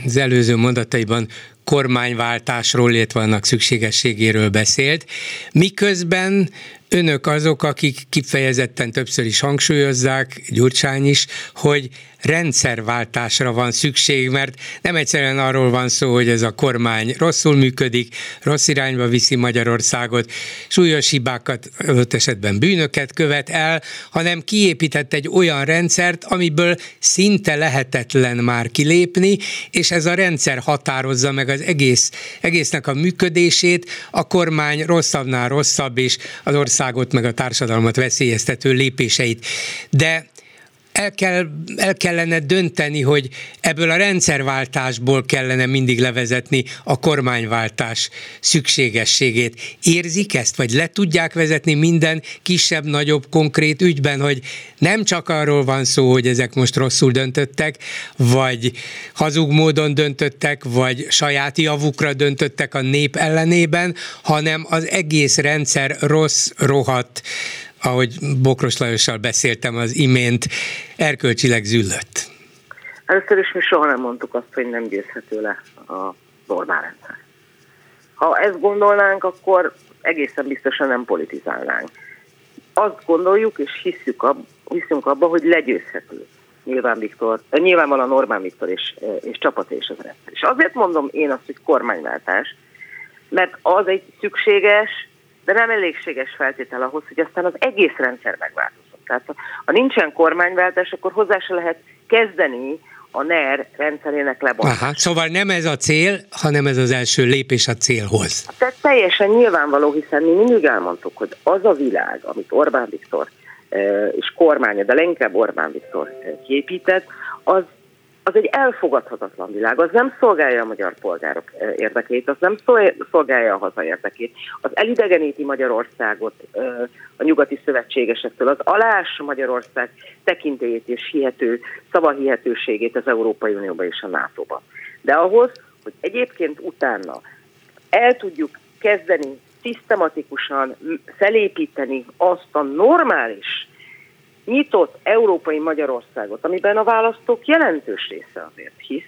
az előző mondataiban kormányváltásról, illetve annak szükségességéről beszélt, miközben önök azok, akik kifejezetten többször is hangsúlyozzák, Gyurcsány is, hogy rendszerváltásra van szükség, mert nem egyszerűen arról van szó, hogy ez a kormány rosszul működik, rossz irányba viszi Magyarországot, súlyos hibákat, adott esetben bűnöket követ el, hanem kiépített egy olyan rendszert, amiből szinte lehetetlen már kilépni, és ez a rendszer határozza meg az egész, egésznek a működését, a kormány rosszabbnál rosszabb, és az országot meg a társadalmat veszélyeztető lépéseit. De el, kell, el kellene dönteni, hogy ebből a rendszerváltásból kellene mindig levezetni a kormányváltás szükségességét. Érzik ezt, vagy le tudják vezetni minden kisebb, nagyobb, konkrét ügyben, hogy nem csak arról van szó, hogy ezek most rosszul döntöttek, vagy hazug módon döntöttek, vagy saját javukra döntöttek a nép ellenében, hanem az egész rendszer rossz, rohadt, ahogy Bokros Lajossal beszéltem az imént, erkölcsileg züllött? Először is mi soha nem mondtuk azt, hogy nem győzhető le a normál rendszer. Ha ezt gondolnánk, akkor egészen biztosan nem politizálnánk. Azt gondoljuk és hiszük ab, hiszünk abba, hogy legyőzhető. Nyilván Viktor, eh, nyilvánvalóan Orbán Viktor és, eh, és csapat és az rendszer. És azért mondom én azt, hogy kormányváltás, mert az egy szükséges, de nem elégséges feltétel ahhoz, hogy aztán az egész rendszer megváltozott. Tehát ha nincsen kormányváltás, akkor hozzá se lehet kezdeni a NER rendszerének lebontását. Aha, szóval nem ez a cél, hanem ez az első lépés a célhoz. Tehát teljesen nyilvánvaló, hiszen mi mindig elmondtuk, hogy az a világ, amit Orbán Viktor eh, és kormánya, de leginkább Orbán Viktor eh, képített, az az egy elfogadhatatlan világ, az nem szolgálja a magyar polgárok érdekét, az nem szolgálja a haza érdekét, az elidegeníti Magyarországot a nyugati szövetségesektől, az alás Magyarország tekintélyét és hihető, szavahihetőségét az Európai Unióba és a NATO-ba. De ahhoz, hogy egyébként utána el tudjuk kezdeni szisztematikusan felépíteni azt a normális nyitott európai Magyarországot, amiben a választók jelentős része azért hisz,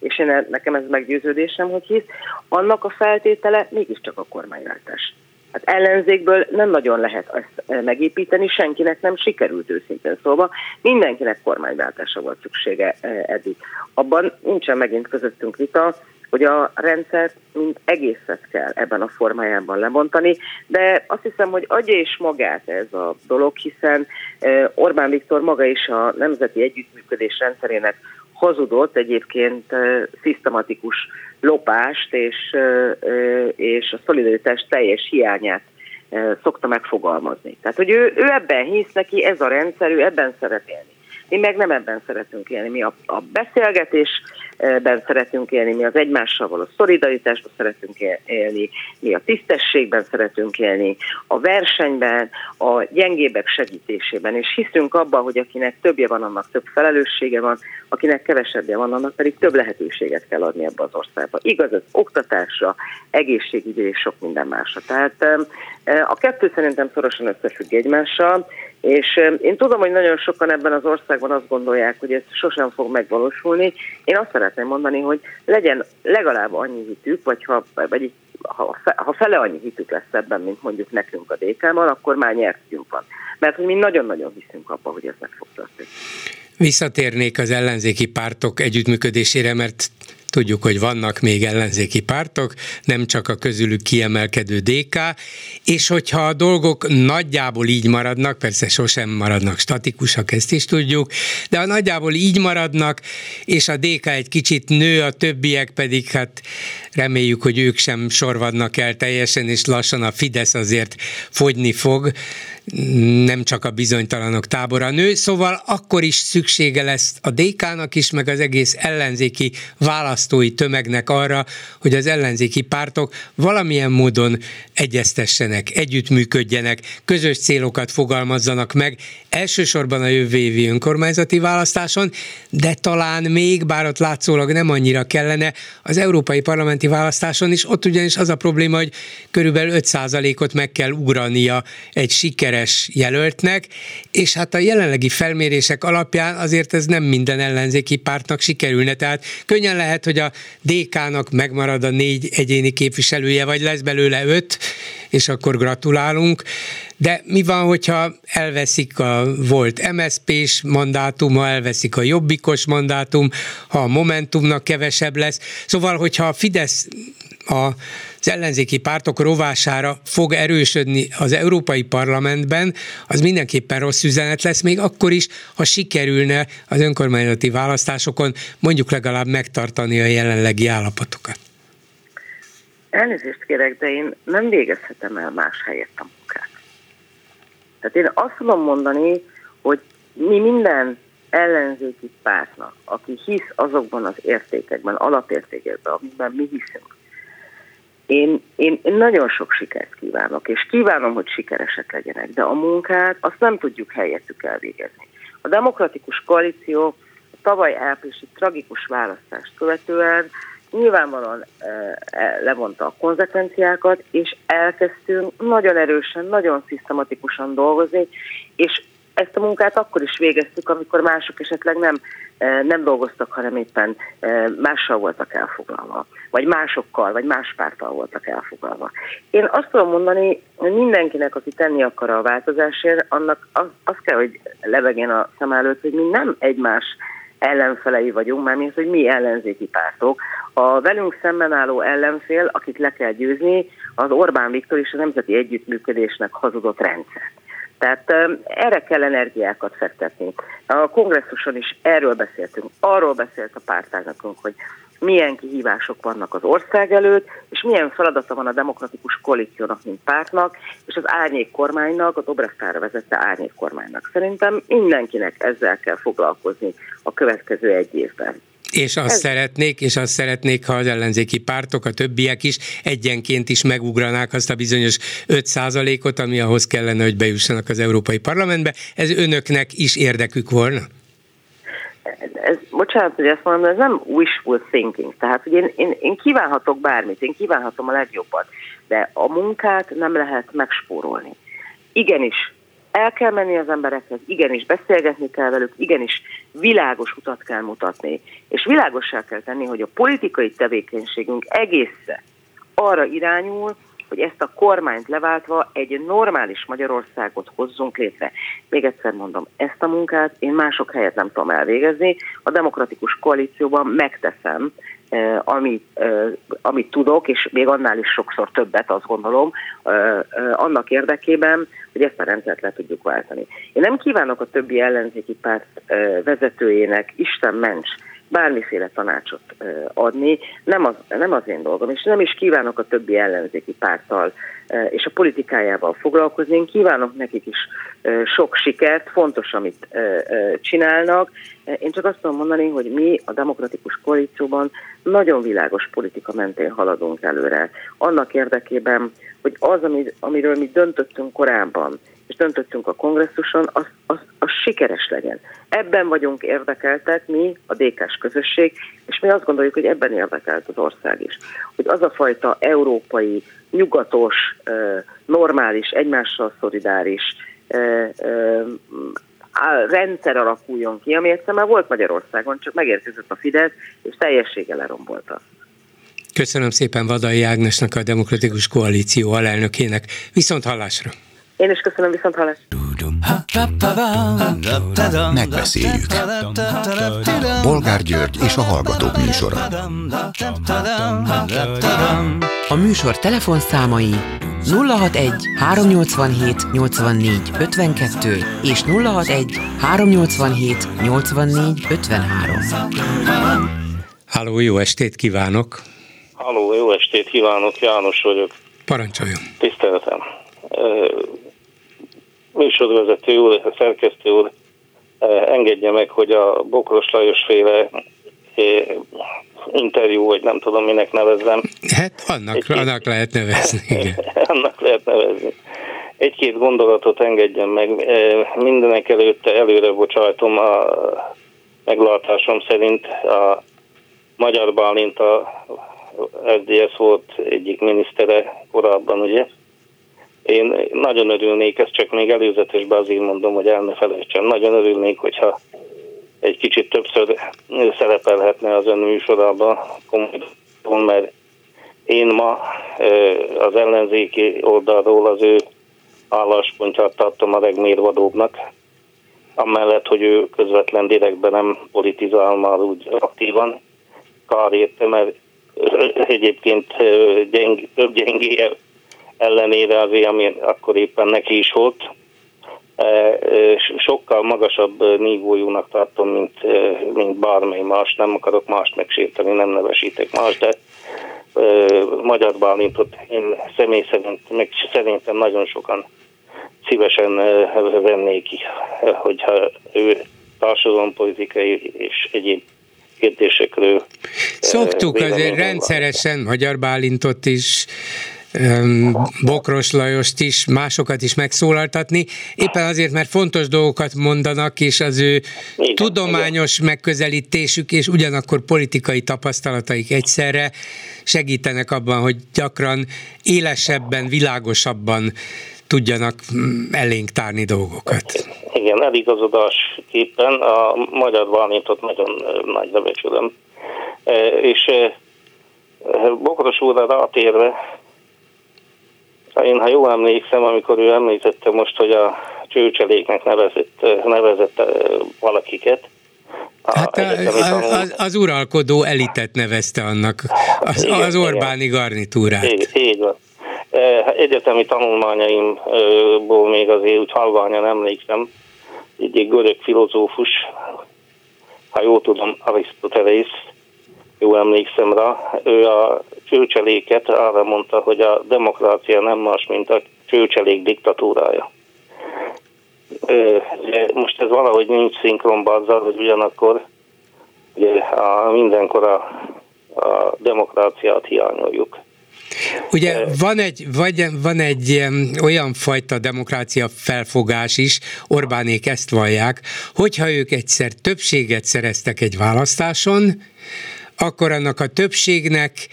és én nekem ez meggyőződésem, hogy hisz, annak a feltétele mégiscsak a kormányváltás. Hát ellenzékből nem nagyon lehet ezt eh, megépíteni, senkinek nem sikerült őszintén szóval, mindenkinek kormányváltása volt szüksége eh, eddig. Abban nincsen megint közöttünk vita, hogy a rendszert mint egészet kell ebben a formájában lebontani, de azt hiszem, hogy adja is magát ez a dolog, hiszen Orbán Viktor maga is a nemzeti együttműködés rendszerének hazudott egyébként szisztematikus lopást és, és a szolidaritás teljes hiányát szokta megfogalmazni. Tehát, hogy ő, ő ebben hisz neki, ez a rendszer, ő ebben szeret élni. Mi meg nem ebben szeretünk élni. Mi a, a beszélgetésben szeretünk élni, mi az egymással való szolidaritásban szeretünk élni, mi a tisztességben szeretünk élni, a versenyben, a gyengébbek segítésében, és hiszünk abban, hogy akinek többje van, annak több felelőssége van, akinek kevesebbje van, annak pedig több lehetőséget kell adni ebbe az országba. Igaz, az oktatásra, egészségügyre és sok minden másra. Tehát a kettő szerintem szorosan összefügg egymással, és én tudom, hogy nagyon sokan ebben az országban azt gondolják, hogy ez sosem fog megvalósulni. Én azt szeretném mondani, hogy legyen legalább annyi hitük, vagy ha, vagy ha, ha fele annyi hitük lesz ebben, mint mondjuk nekünk a DK-ban, akkor már nyertünk van. Mert hogy mi nagyon-nagyon hiszünk abba, hogy ez meg fog történni. Visszatérnék az ellenzéki pártok együttműködésére, mert Tudjuk, hogy vannak még ellenzéki pártok, nem csak a közülük kiemelkedő DK, és hogyha a dolgok nagyjából így maradnak, persze sosem maradnak statikusak, ezt is tudjuk, de a nagyjából így maradnak, és a DK egy kicsit nő, a többiek pedig hát reméljük, hogy ők sem sorvadnak el teljesen, és lassan a Fidesz azért fogyni fog, nem csak a bizonytalanok tábora nő, szóval akkor is szüksége lesz a DK-nak is, meg az egész ellenzéki választói tömegnek arra, hogy az ellenzéki pártok valamilyen módon egyeztessenek, együttműködjenek, közös célokat fogalmazzanak meg, elsősorban a jövő évi önkormányzati választáson, de talán még, bár ott látszólag nem annyira kellene, az európai parlamenti választáson is, ott ugyanis az a probléma, hogy körülbelül 5%-ot meg kell ugrania egy sikeres sikeres jelöltnek, és hát a jelenlegi felmérések alapján azért ez nem minden ellenzéki pártnak sikerülne. Tehát könnyen lehet, hogy a DK-nak megmarad a négy egyéni képviselője, vagy lesz belőle öt, és akkor gratulálunk. De mi van, hogyha elveszik a volt MSZP-s mandátum, ha elveszik a jobbikos mandátum, ha a Momentumnak kevesebb lesz. Szóval, hogyha a Fidesz a az ellenzéki pártok rovására fog erősödni az Európai Parlamentben, az mindenképpen rossz üzenet lesz, még akkor is, ha sikerülne az önkormányzati választásokon mondjuk legalább megtartani a jelenlegi állapotokat. Elnézést kérek, de én nem végezhetem el más helyett a munkát. Tehát én azt tudom mondani, hogy mi minden ellenzéki pártnak, aki hisz azokban az értékekben, alapértékekben, amiben mi hiszünk, én, én, nagyon sok sikert kívánok, és kívánom, hogy sikeresek legyenek, de a munkát azt nem tudjuk helyettük elvégezni. A demokratikus koalíció a tavaly áprilisi tragikus választást követően nyilvánvalóan e, e, levonta a konzekvenciákat, és elkezdtünk nagyon erősen, nagyon szisztematikusan dolgozni, és ezt a munkát akkor is végeztük, amikor mások esetleg nem, nem dolgoztak, hanem éppen mással voltak elfoglalva, vagy másokkal, vagy más pártal voltak elfoglalva. Én azt tudom mondani, hogy mindenkinek, aki tenni akar a változásért, annak az, az kell, hogy levegjen a szem előtt, hogy mi nem egymás ellenfelei vagyunk, mármint, hogy mi ellenzéki pártok. A velünk szemben álló ellenfél, akit le kell győzni, az Orbán Viktor és a Nemzeti Együttműködésnek hazudott rendszer. Tehát erre kell energiákat fektetni. A kongresszuson is erről beszéltünk. Arról beszélt a pártágakunk, hogy milyen kihívások vannak az ország előtt, és milyen feladata van a demokratikus koalíciónak, mint pártnak, és az árnyék kormánynak, a Dobrev vezette árnyék kormánynak. Szerintem mindenkinek ezzel kell foglalkozni a következő egy évben. És azt Ez... szeretnék, és azt szeretnék, ha az ellenzéki pártok, a többiek is egyenként is megugranák azt a bizonyos 5% ot ami ahhoz kellene, hogy bejussanak az Európai Parlamentbe. Ez önöknek is érdekük volna? Ez, bocsánat, hogy ezt mondom, de ez nem wishful thinking. Tehát, hogy én, én, én kívánhatok bármit, én kívánhatom a legjobbat, de a munkát nem lehet megspórolni. Igenis, el kell menni az emberekhez, igenis beszélgetni kell velük, igenis világos utat kell mutatni, és világossá kell tenni, hogy a politikai tevékenységünk egésze arra irányul, hogy ezt a kormányt leváltva egy normális Magyarországot hozzunk létre. Még egyszer mondom, ezt a munkát én mások helyett nem tudom elvégezni. A demokratikus koalícióban megteszem, amit, eh, amit tudok, és még annál is sokszor többet, azt gondolom, annak érdekében, hogy ezt a rendszert le tudjuk váltani. Én nem kívánok a többi ellenzéki párt vezetőjének, Isten ments, bármiféle tanácsot adni. Nem az, nem az én dolgom, és nem is kívánok a többi ellenzéki párttal és a politikájával foglalkozni. Én kívánok nekik is sok sikert, fontos, amit csinálnak. Én csak azt tudom mondani, hogy mi a demokratikus koalícióban nagyon világos politika mentén haladunk előre. Annak érdekében, hogy az, amiről mi döntöttünk korábban, döntöttünk a kongresszuson, az, az, az sikeres legyen. Ebben vagyunk érdekeltek mi, a DK-s közösség, és mi azt gondoljuk, hogy ebben érdekelt az ország is. Hogy az a fajta európai, nyugatos, normális, egymással szolidáris rendszer alakuljon ki, ami egyszer már volt Magyarországon, csak megérkezett a Fidesz, és teljességgel lerombolta. Köszönöm szépen Vadai Ágnesnek, a Demokratikus Koalíció alelnökének. Viszont hallásra! Én is köszönöm, viszont hallásra! Megbeszéljük. Bolgár György és a Hallgatók műsora. A műsor telefonszámai 061 387 84 52 és 061 387 84 53. Háló, jó estét kívánok! Halló, jó estét kívánok, János vagyok. Parancsoljon. Tiszteletem. Műsorvezető úr, szerkesztő úr, engedje meg, hogy a Bokros Lajos féle interjú, vagy nem tudom, minek nevezzem. Hát annak, Egy annak lehet nevezni. Igen. annak lehet nevezni. Egy-két gondolatot engedjen meg. Mindenek előtte előre bocsájtom a meglátásom szerint a Magyar Bálint a FDS volt egyik minisztere korábban, ugye? Én nagyon örülnék, ezt csak még előzetesben azért mondom, hogy el ne felejtsem. Nagyon örülnék, hogyha egy kicsit többször szerepelhetne az ön műsorában, mert én ma az ellenzéki oldalról az ő álláspontját tartom a legmérvadóbbnak, amellett, hogy ő közvetlen direktben nem politizál már úgy aktívan. Kár érte, mert egyébként gyeng, több gyengé ellenére azért, ami akkor éppen neki is volt, sokkal magasabb nívójúnak tartom, mint, mint bármely más. Nem akarok mást megsérteni, nem nevesítek más, de Magyar Bálintot én személy szerint, meg szerintem nagyon sokan szívesen vennék, hogyha ő társadalompolitikai és egyéb kérdésekről. Szoktuk azért rendszeresen Magyar Bálintot is Bokros Lajost is, másokat is megszólaltatni, éppen azért, mert fontos dolgokat mondanak, és az ő igen, tudományos igen. megközelítésük és ugyanakkor politikai tapasztalataik egyszerre segítenek abban, hogy gyakran élesebben, világosabban tudjanak mm, elénk tárni dolgokat. Igen, eligazodásképpen a magyar valamit nagyon nagyra becsülöm. És Bokros úrra rátérve, én ha jól emlékszem, amikor ő említette most, hogy a csőcseléknek nevezett, nevezett valakiket, Hát a, az, az uralkodó elitet nevezte annak, az, igen, az Orbáni igen. garnitúrát. Így, így van. Egyetemi tanulmányaimból még azért úgy halványan emlékszem, egy görög filozófus, ha jól tudom, Arisztotelész, jól emlékszem rá, ő a csőcseléket arra mondta, hogy a demokrácia nem más, mint a csőcselék diktatúrája. Most ez valahogy nincs szinkronban azzal, hogy ugyanakkor ugye, a, mindenkor a, a demokráciát hiányoljuk. Ugye van egy, vagy, van egy olyan fajta demokrácia felfogás is, Orbánék ezt vallják, hogyha ők egyszer többséget szereztek egy választáson, akkor annak a többségnek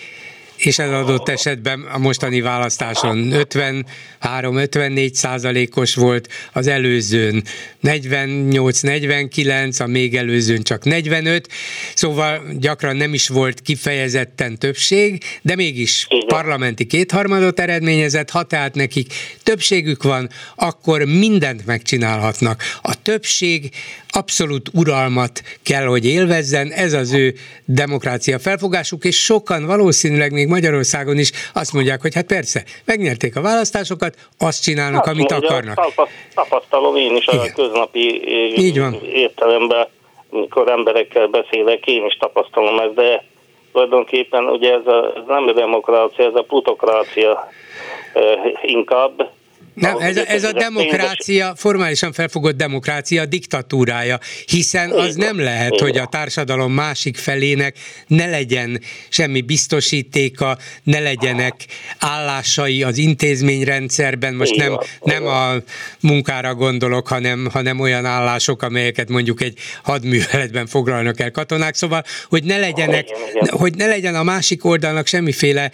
és ez adott esetben a mostani választáson 53-54 százalékos volt, az előzőn 48-49, a még előzőn csak 45, szóval gyakran nem is volt kifejezetten többség, de mégis parlamenti kétharmadot eredményezett, ha tehát nekik többségük van, akkor mindent megcsinálhatnak. A többség abszolút uralmat kell, hogy élvezzen, ez az ő demokrácia felfogásuk, és sokan valószínűleg még Magyarországon is azt mondják, hogy hát persze, megnyerték a választásokat, azt csinálnak, hát, amit akarnak. Tapasztalom én is Igen. a köznapi Így van. értelemben mikor emberekkel beszélek, én is tapasztalom ezt, de tulajdonképpen ugye ez, a, ez nem a demokrácia, ez a plutokrácia inkább, nem, ez a, ez a demokrácia, formálisan felfogott demokrácia diktatúrája, hiszen az nem lehet, hogy a társadalom másik felének ne legyen semmi biztosítéka, ne legyenek állásai az intézményrendszerben, most nem, nem a munkára gondolok, hanem, hanem olyan állások, amelyeket mondjuk egy hadműveletben foglalnak el katonák, szóval, hogy ne legyenek, hogy ne legyen a másik oldalnak semmiféle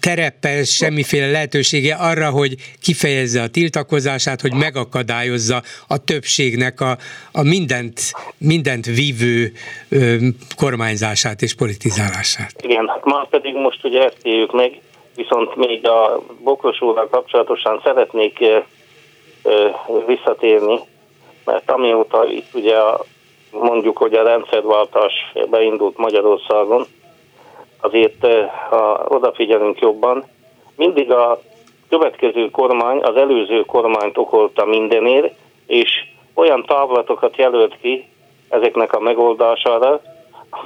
terepe, semmiféle lehetősége arra, hogy kifejezze a tiltakozását, hogy megakadályozza a többségnek a, a mindent, mindent vívő ö, kormányzását és politizálását. Igen, hát már pedig most ugye ezt éljük meg, viszont még a Bokros úrral kapcsolatosan szeretnék ö, ö, visszatérni, mert amióta itt ugye a, mondjuk, hogy a rendszerváltás beindult Magyarországon, azért ha odafigyelünk jobban, mindig a következő kormány az előző kormányt okolta mindenért, és olyan távlatokat jelölt ki ezeknek a megoldására,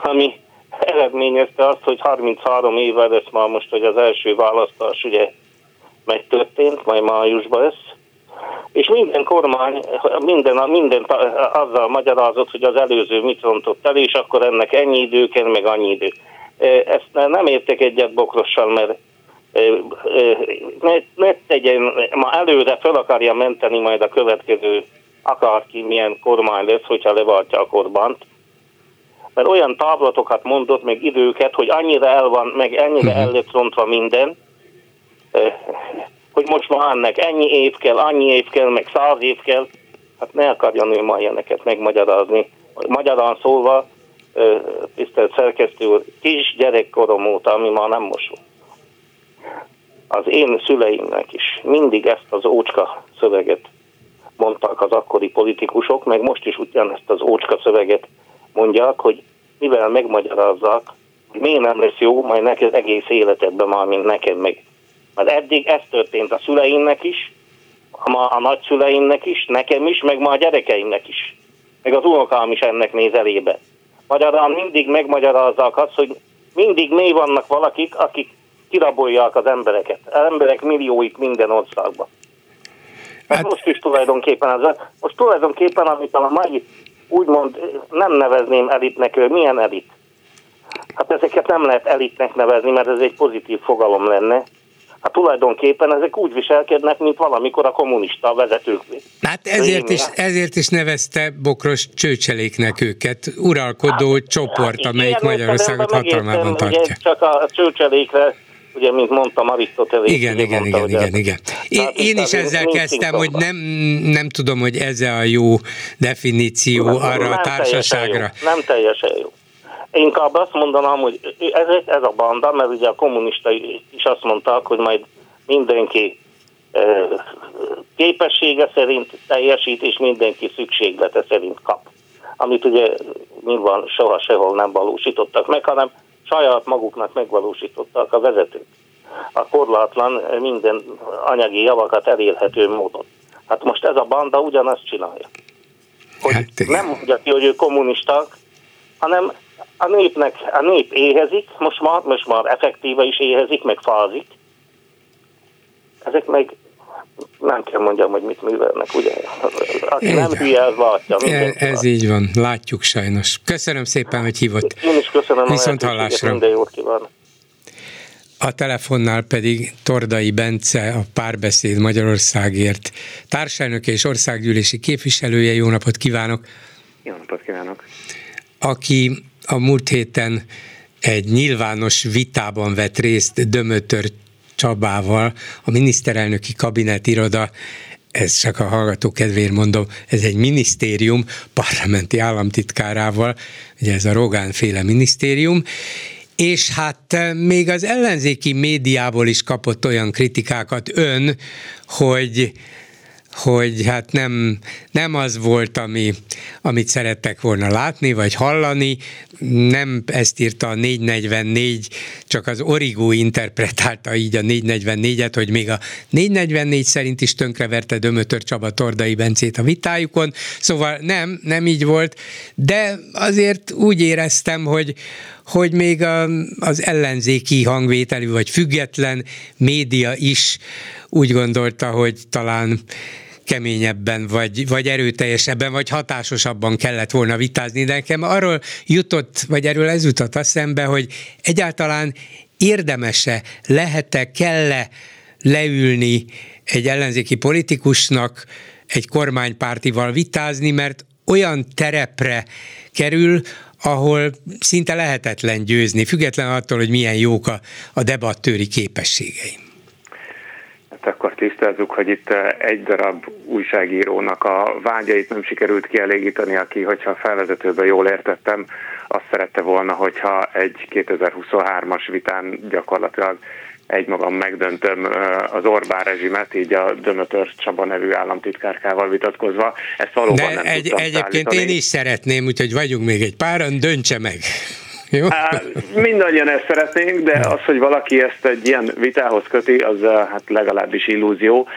ami eredményezte azt, hogy 33 évvel lesz már most, hogy az első választás ugye megtörtént, majd májusban lesz, és minden kormány, minden, minden azzal magyarázott, hogy az előző mit rontott el, és akkor ennek ennyi idő kell, meg annyi idő. Ezt nem értek egyet Bokrossal, mert ne, ne tegyen, ma előre fel akarja menteni majd a következő akárki milyen kormány lesz, hogyha levaltja a kormányt, mert olyan távlatokat mondott, meg időket, hogy annyira el van, meg ennyire uh-huh. el lett rontva minden, hogy most már ennek ennyi év kell, annyi év kell, meg száz év kell, hát ne akarjon ő ma ilyeneket megmagyarázni. Magyarán szólva, tisztelt szerkesztő úr, kis gyerekkorom óta, ami már nem most az én szüleimnek is mindig ezt az ócska szöveget mondták az akkori politikusok, meg most is ugyanezt az ócska szöveget mondják, hogy mivel megmagyarázzák, hogy miért nem lesz jó, majd neked egész életedben már, mint neked meg. Mert eddig ez történt a szüleimnek is, a, a nagyszüleimnek is, nekem is, meg ma a gyerekeimnek is. Meg az unokám is ennek néz elébe. Magyarán mindig megmagyarázzák azt, hogy mindig mély vannak valakik, akik kirabolják az embereket. Az emberek millióit minden országban. Hát, most is tulajdonképpen ez, most tulajdonképpen, amit a mai úgymond nem nevezném elitnek, milyen elit? Hát ezeket nem lehet elitnek nevezni, mert ez egy pozitív fogalom lenne. Hát tulajdonképpen ezek úgy viselkednek, mint valamikor a kommunista vezetők. Hát ezért is, ezért is nevezte Bokros csőcseléknek őket, uralkodó hát, csoport, amelyik Magyarországot hatalmában tartja. Csak a csőcselékre ugye, mint mondtam, Arisztotelész. Igen, igen, mondta, igen, igen, igen. Én, én is ezzel kezdtem, hogy nem, nem tudom, hogy ez a jó definíció nem, arra nem a társaságra. Teljesen jó, nem teljesen jó. Inkább azt mondanám, hogy ez, ez a banda, mert ugye a kommunista is azt mondták, hogy majd mindenki képessége szerint teljesít, és mindenki szükséglete szerint kap. Amit ugye nyilván soha sehol nem valósítottak meg, hanem saját maguknak megvalósítottak a vezetők. A korlátlan minden anyagi javakat elérhető módon. Hát most ez a banda ugyanazt csinálja. Hogy hát, nem mondja ki, hogy ő kommunisták, hanem a népnek, a nép éhezik, most már, most már effektíve is éhezik, meg fázik. Ezek meg nem kell mondjam, hogy mit művelnek, ugye? Aki nem hülye, az látja. Ez, ez így van, látjuk sajnos. Köszönöm szépen, hogy hívott. Én is köszönöm Viszont hallásra. Minden jót kívánok. A telefonnál pedig Tordai Bence, a Párbeszéd Magyarországért társelnök és országgyűlési képviselője. Jó napot kívánok! Jó napot kívánok! Aki a múlt héten egy nyilvános vitában vett részt Dömötör Csabával, a miniszterelnöki kabinet iroda. Ez csak a hallgató kedvéért mondom, ez egy minisztérium parlamenti államtitkárával, ugye ez a Rogán féle minisztérium, és hát eh, még az ellenzéki médiából is kapott olyan kritikákat ön, hogy hogy hát nem, nem az volt, ami, amit szerettek volna látni, vagy hallani, nem ezt írta a 444 csak az Origo interpretálta így a 444-et, hogy még a 444 szerint is tönkreverte Dömötör Csaba Tordai Bencét a vitájukon, szóval nem, nem így volt, de azért úgy éreztem, hogy, hogy még a, az ellenzéki hangvételű vagy független média is úgy gondolta, hogy talán keményebben, vagy, vagy erőteljesebben, vagy hatásosabban kellett volna vitázni, de nekem arról jutott, vagy erről ez jutott eszembe, hogy egyáltalán érdemese, lehet-e, kell-e leülni egy ellenzéki politikusnak egy kormánypártival vitázni, mert olyan terepre kerül, ahol szinte lehetetlen győzni, független attól, hogy milyen jók a, a debattőri képességeim. Hát akkor tisztázzuk, hogy itt eh, egy darab újságírónak a vágyait nem sikerült kielégíteni, aki, hogyha a felvezetőben jól értettem, azt szerette volna, hogyha egy 2023-as vitán gyakorlatilag egymagam megdöntöm az Orbán rezsimet, így a Dömötör Csaba nevű államtitkárkával vitatkozva. Ezt valóban De nem egy, Egyébként állítani. én is szeretném, úgyhogy vagyunk még egy páran, döntse meg. Jó? Mindannyian ezt szeretnénk, de az, hogy valaki ezt egy ilyen vitához köti, az hát legalábbis illúzió.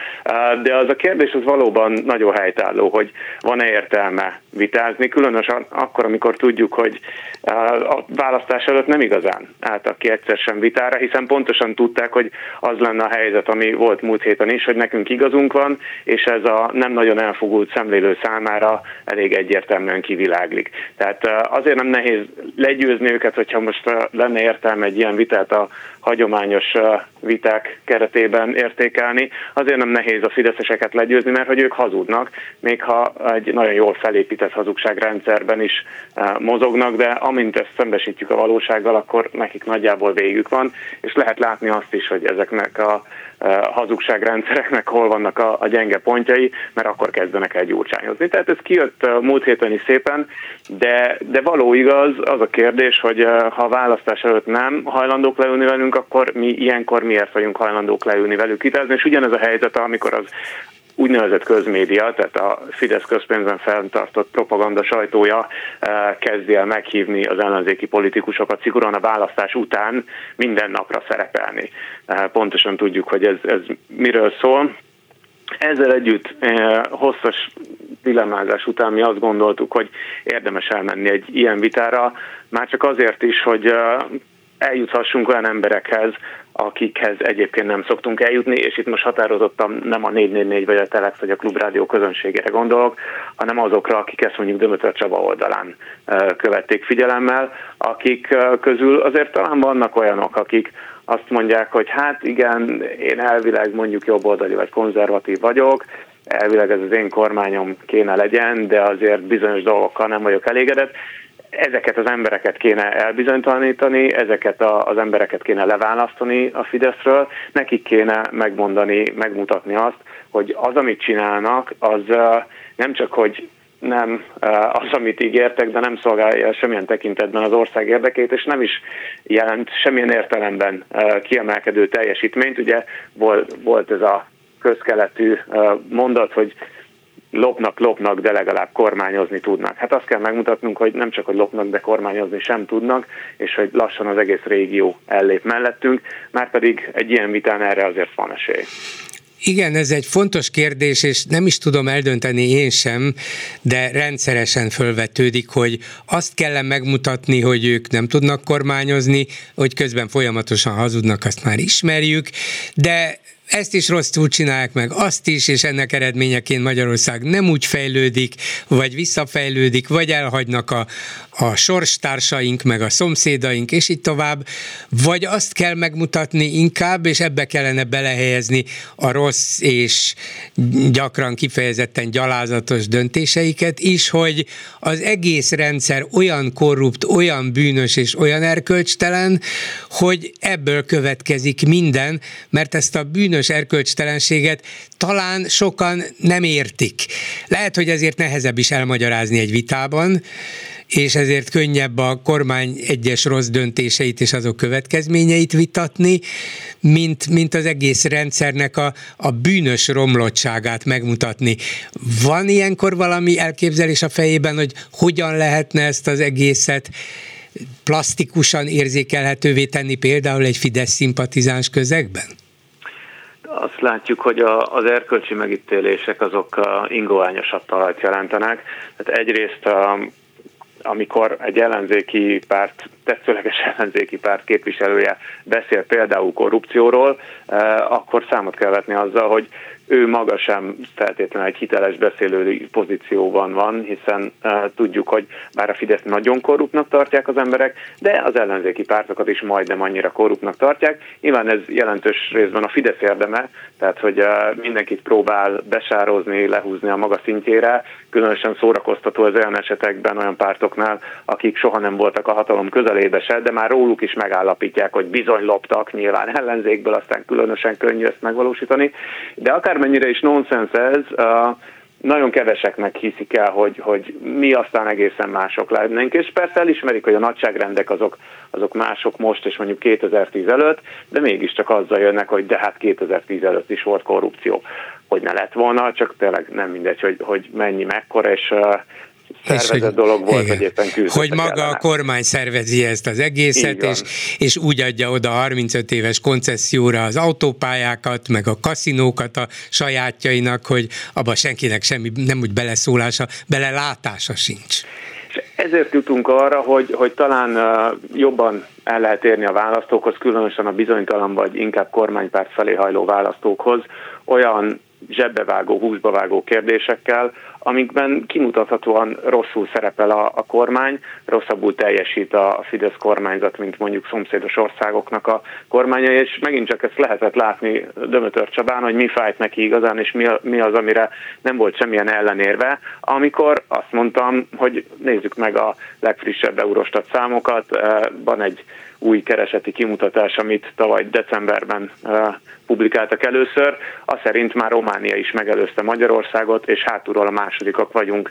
De az a kérdés az valóban nagyon helytálló, hogy van-e értelme vitázni, különösen akkor, amikor tudjuk, hogy a választás előtt nem igazán álltak ki egyszer sem vitára, hiszen pontosan tudták, hogy az lenne a helyzet, ami volt múlt héten is, hogy nekünk igazunk van, és ez a nem nagyon elfogult szemlélő számára elég egyértelműen kiviláglik. Tehát azért nem nehéz legyőzni őket, hogyha most lenne értelme egy ilyen vitát a hagyományos viták keretében értékelni. Azért nem nehéz a fideszeseket legyőzni, mert hogy ők hazudnak, még ha egy nagyon jól felépített hazugságrendszerben is mozognak, de amint ezt szembesítjük a valósággal, akkor nekik nagyjából végük van, és lehet látni azt is, hogy ezeknek a hazugságrendszereknek hol vannak a, a gyenge pontjai, mert akkor kezdenek el gyurcsányozni. Tehát ez kijött múlt héten is szépen, de, de való igaz az a kérdés, hogy ha a választás előtt nem hajlandók leülni velünk, akkor mi ilyenkor miért vagyunk hajlandók leülni velük vitázni, és ugyanez a helyzet, amikor az úgynevezett közmédia, tehát a Fidesz közpénzen fenntartott propaganda sajtója kezdi el meghívni az ellenzéki politikusokat szigorúan a választás után minden napra szerepelni. Pontosan tudjuk, hogy ez, ez miről szól. Ezzel együtt hosszas dilemmázás után mi azt gondoltuk, hogy érdemes elmenni egy ilyen vitára, már csak azért is, hogy eljuthassunk olyan emberekhez, akikhez egyébként nem szoktunk eljutni, és itt most határozottan nem a 444 vagy a Telex vagy a Klubrádió közönségére gondolok, hanem azokra, akik ezt mondjuk Dömötör Csaba oldalán követték figyelemmel, akik közül azért talán vannak olyanok, akik azt mondják, hogy hát igen, én elvileg mondjuk jobboldali vagy konzervatív vagyok, elvileg ez az én kormányom kéne legyen, de azért bizonyos dolgokkal nem vagyok elégedett, ezeket az embereket kéne elbizonytalanítani, ezeket a, az embereket kéne leválasztani a Fideszről, nekik kéne megmondani, megmutatni azt, hogy az, amit csinálnak, az nem csak, hogy nem az, amit ígértek, de nem szolgálja semmilyen tekintetben az ország érdekét, és nem is jelent semmilyen értelemben kiemelkedő teljesítményt. Ugye volt, ez a közkeletű mondat, hogy lopnak, lopnak, de legalább kormányozni tudnak. Hát azt kell megmutatnunk, hogy nem csak, hogy lopnak, de kormányozni sem tudnak, és hogy lassan az egész régió ellép mellettünk, már pedig egy ilyen vitán erre azért van esély. Igen, ez egy fontos kérdés, és nem is tudom eldönteni én sem, de rendszeresen fölvetődik, hogy azt kell megmutatni, hogy ők nem tudnak kormányozni, hogy közben folyamatosan hazudnak, azt már ismerjük, de ezt is rosszul csinálják meg, azt is, és ennek eredményeként Magyarország nem úgy fejlődik, vagy visszafejlődik, vagy elhagynak a, a sorstársaink, meg a szomszédaink, és így tovább, vagy azt kell megmutatni inkább, és ebbe kellene belehelyezni a rossz és gyakran kifejezetten gyalázatos döntéseiket is, hogy az egész rendszer olyan korrupt, olyan bűnös és olyan erkölcstelen, hogy ebből következik minden, mert ezt a bűnös erkölcstelenséget talán sokan nem értik. Lehet, hogy ezért nehezebb is elmagyarázni egy vitában, és ezért könnyebb a kormány egyes rossz döntéseit és azok következményeit vitatni, mint, mint az egész rendszernek a, a bűnös romlottságát megmutatni. Van ilyenkor valami elképzelés a fejében, hogy hogyan lehetne ezt az egészet plastikusan érzékelhetővé tenni például egy Fidesz szimpatizáns közegben? Azt látjuk, hogy a, az erkölcsi megítélések azok ingóányosabb talajt jelentenek. Tehát egyrészt a, amikor egy ellenzéki párt, tetszőleges ellenzéki párt képviselője beszél például korrupcióról, akkor számot kell vetni azzal, hogy ő maga sem feltétlenül egy hiteles beszélő pozícióban van, hiszen uh, tudjuk, hogy bár a Fidesz nagyon korruptnak tartják az emberek, de az ellenzéki pártokat is majdnem annyira korruptnak tartják. Nyilván ez jelentős részben a Fidesz érdeme, tehát hogy uh, mindenkit próbál besározni, lehúzni a maga szintjére, különösen szórakoztató az olyan esetekben olyan pártoknál, akik soha nem voltak a hatalom közelébe se, de már róluk is megállapítják, hogy bizony loptak, nyilván ellenzékből, aztán különösen könnyű ezt megvalósítani. De akármennyire is nonsens ez, nagyon keveseknek hiszik el, hogy, hogy mi aztán egészen mások lennénk, és persze elismerik, hogy a nagyságrendek azok, azok mások most és mondjuk 2010 előtt, de mégiscsak azzal jönnek, hogy de hát 2010 előtt is volt korrupció hogy ne lett volna, csak tényleg nem mindegy, hogy, hogy mennyi, mekkora, és szervezett hogy, dolog volt, igen, hogy éppen Hogy maga ellene. a kormány szervezi ezt az egészet, és, és úgy adja oda 35 éves koncesszióra az autópályákat, meg a kaszinókat a sajátjainak, hogy abba senkinek semmi, nem úgy beleszólása, belelátása sincs. És ezért jutunk arra, hogy, hogy talán jobban el lehet érni a választókhoz, különösen a bizonytalan vagy inkább kormánypárt felé hajló választókhoz, olyan zsebbevágó, húsbavágó kérdésekkel, amikben kimutathatóan rosszul szerepel a, a kormány, rosszabbul teljesít a Fidesz kormányzat, mint mondjuk szomszédos országoknak a kormánya, és megint csak ezt lehetett látni Dömötör Csabán, hogy mi fájt neki igazán, és mi, mi az, amire nem volt semmilyen ellenérve, amikor azt mondtam, hogy nézzük meg a legfrissebb Eurostat számokat, eh, van egy új kereseti kimutatás, amit tavaly decemberben publikáltak először, az szerint már Románia is megelőzte Magyarországot, és hátulról a másodikak vagyunk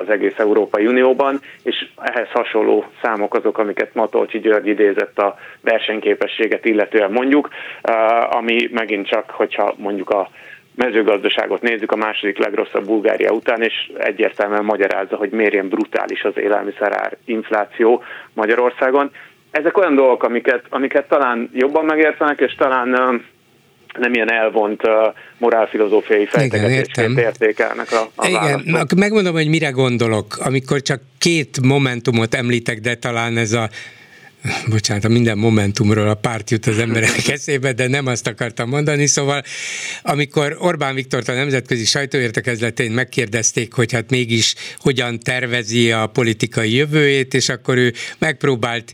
az egész Európai Unióban, és ehhez hasonló számok azok, amiket Matolcsi György idézett a versenyképességet illetően mondjuk, ami megint csak, hogyha mondjuk a mezőgazdaságot nézzük a második legrosszabb Bulgária után, és egyértelműen magyarázza, hogy miért ilyen brutális az élelmiszerár infláció Magyarországon ezek olyan dolgok, amiket, amiket talán jobban megértenek, és talán nem ilyen elvont uh, morálfilozófiai fejtegetésként értékelnek a, a Igen, választók. megmondom, hogy mire gondolok, amikor csak két momentumot említek, de talán ez a bocsánat, a minden momentumról a párt jut az emberek eszébe, de nem azt akartam mondani, szóval amikor Orbán Viktort a nemzetközi sajtóértekezletén megkérdezték, hogy hát mégis hogyan tervezi a politikai jövőjét, és akkor ő megpróbált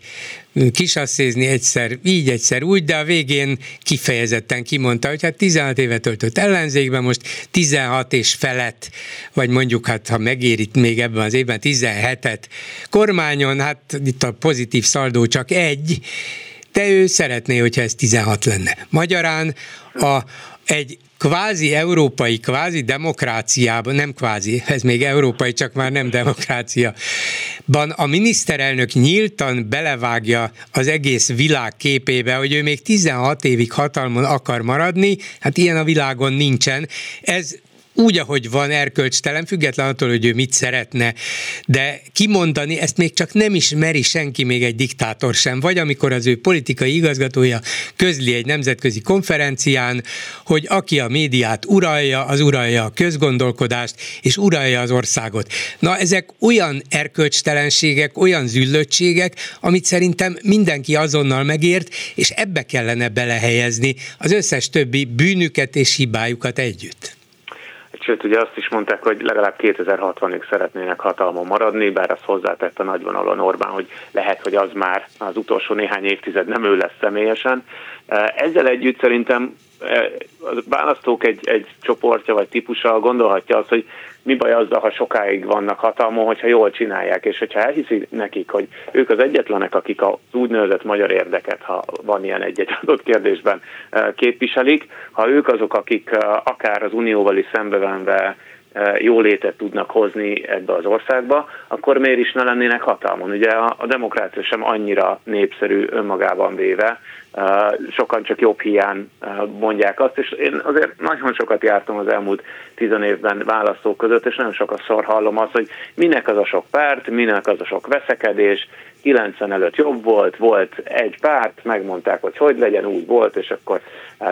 kisasszézni egyszer így, egyszer úgy, de a végén kifejezetten kimondta, hogy hát 16 évet töltött ellenzékben, most 16 és felett, vagy mondjuk hát ha megéri még ebben az évben 17-et kormányon, hát itt a pozitív szaldó csak egy, de ő szeretné, hogyha ez 16 lenne. Magyarán a, egy kvázi európai, kvázi demokráciában, nem kvázi, ez még európai, csak már nem demokrácia, ban a miniszterelnök nyíltan belevágja az egész világ képébe, hogy ő még 16 évig hatalmon akar maradni, hát ilyen a világon nincsen. Ez úgy, ahogy van, erkölcstelen, független attól, hogy ő mit szeretne, de kimondani ezt még csak nem ismeri senki, még egy diktátor sem, vagy amikor az ő politikai igazgatója közli egy nemzetközi konferencián, hogy aki a médiát uralja, az uralja a közgondolkodást, és uralja az országot. Na, ezek olyan erkölcstelenségek, olyan züllöttségek, amit szerintem mindenki azonnal megért, és ebbe kellene belehelyezni az összes többi bűnüket és hibájukat együtt. Sőt, ugye azt is mondták, hogy legalább 2060-ig szeretnének hatalmon maradni, bár azt hozzátett a nagyvonalon Orbán, hogy lehet, hogy az már az utolsó néhány évtized nem ő lesz személyesen. Ezzel együtt szerintem a választók egy, egy csoportja vagy típusa gondolhatja azt, hogy mi baj azzal, ha sokáig vannak hatalmon, hogyha jól csinálják, és hogyha elhiszi nekik, hogy ők az egyetlenek, akik az úgynevezett magyar érdeket, ha van ilyen egy-egy adott kérdésben képviselik, ha ők azok, akik akár az unióval is szembevenve jó létet tudnak hozni ebbe az országba, akkor miért is ne lennének hatalmon? Ugye a, a demokrácia sem annyira népszerű önmagában véve, sokan csak jobb hiány mondják azt, és én azért nagyon sokat jártam az elmúlt tizen évben választók között, és nagyon sokszor hallom azt, hogy minek az a sok párt, minek az a sok veszekedés, 90 előtt jobb volt, volt egy párt, megmondták, hogy hogy legyen, úgy volt, és akkor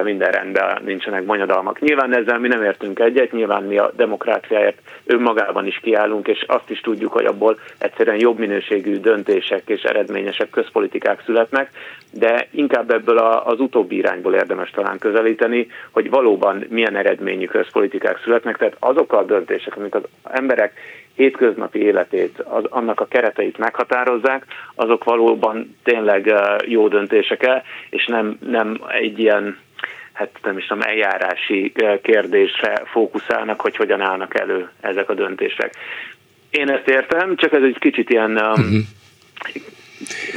minden rendben, nincsenek bonyodalmak. Nyilván ezzel mi nem értünk egyet, nyilván mi a demokráciáért önmagában is kiállunk, és azt is tudjuk, hogy abból egyszerűen jobb minőségű döntések és eredményesek közpolitikák születnek, de inkább ebből az utóbbi irányból érdemes talán közelíteni, hogy valóban milyen eredményű közpolitikák születnek, tehát azok a döntések, amik az emberek hétköznapi életét, az, annak a kereteit meghatározzák, azok valóban tényleg jó döntések el, és nem, nem egy ilyen hát nem is tudom, eljárási kérdésre fókuszálnak, hogy hogyan állnak elő ezek a döntések. Én ezt értem, csak ez egy kicsit ilyen uh-huh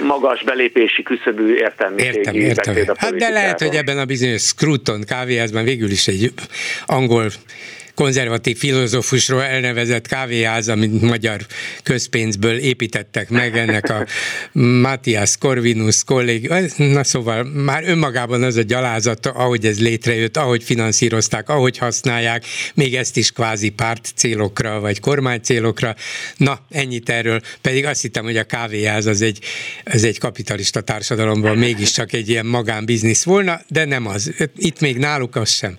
magas belépési küszöbű értelmiségi értem, értem. Hát de lehet, hogy ebben a bizonyos Scruton kávéházban végül is egy angol konzervatív filozófusról elnevezett kávéház, amit magyar közpénzből építettek meg, ennek a Matthias Corvinus kollég, na szóval már önmagában az a gyalázata, ahogy ez létrejött, ahogy finanszírozták, ahogy használják, még ezt is kvázi párt célokra, vagy kormány célokra. Na, ennyit erről, pedig azt hittem, hogy a kávéház az egy, az egy kapitalista társadalomban mégiscsak egy ilyen magánbiznisz volna, de nem az. Itt még náluk az sem.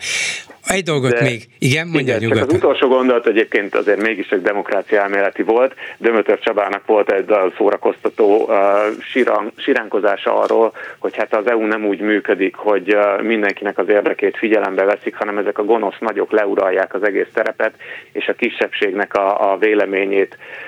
Egy dolgot De, még, igen, mondja igen, nyugodtan. Az utolsó gondolat egyébként azért mégiscsak demokrácia elméleti volt. Dömötör Csabának volt egy szórakoztató uh, sirán, siránkozása arról, hogy hát az EU nem úgy működik, hogy uh, mindenkinek az érdekét figyelembe veszik, hanem ezek a gonosz nagyok leuralják az egész terepet, és a kisebbségnek a, a véleményét uh,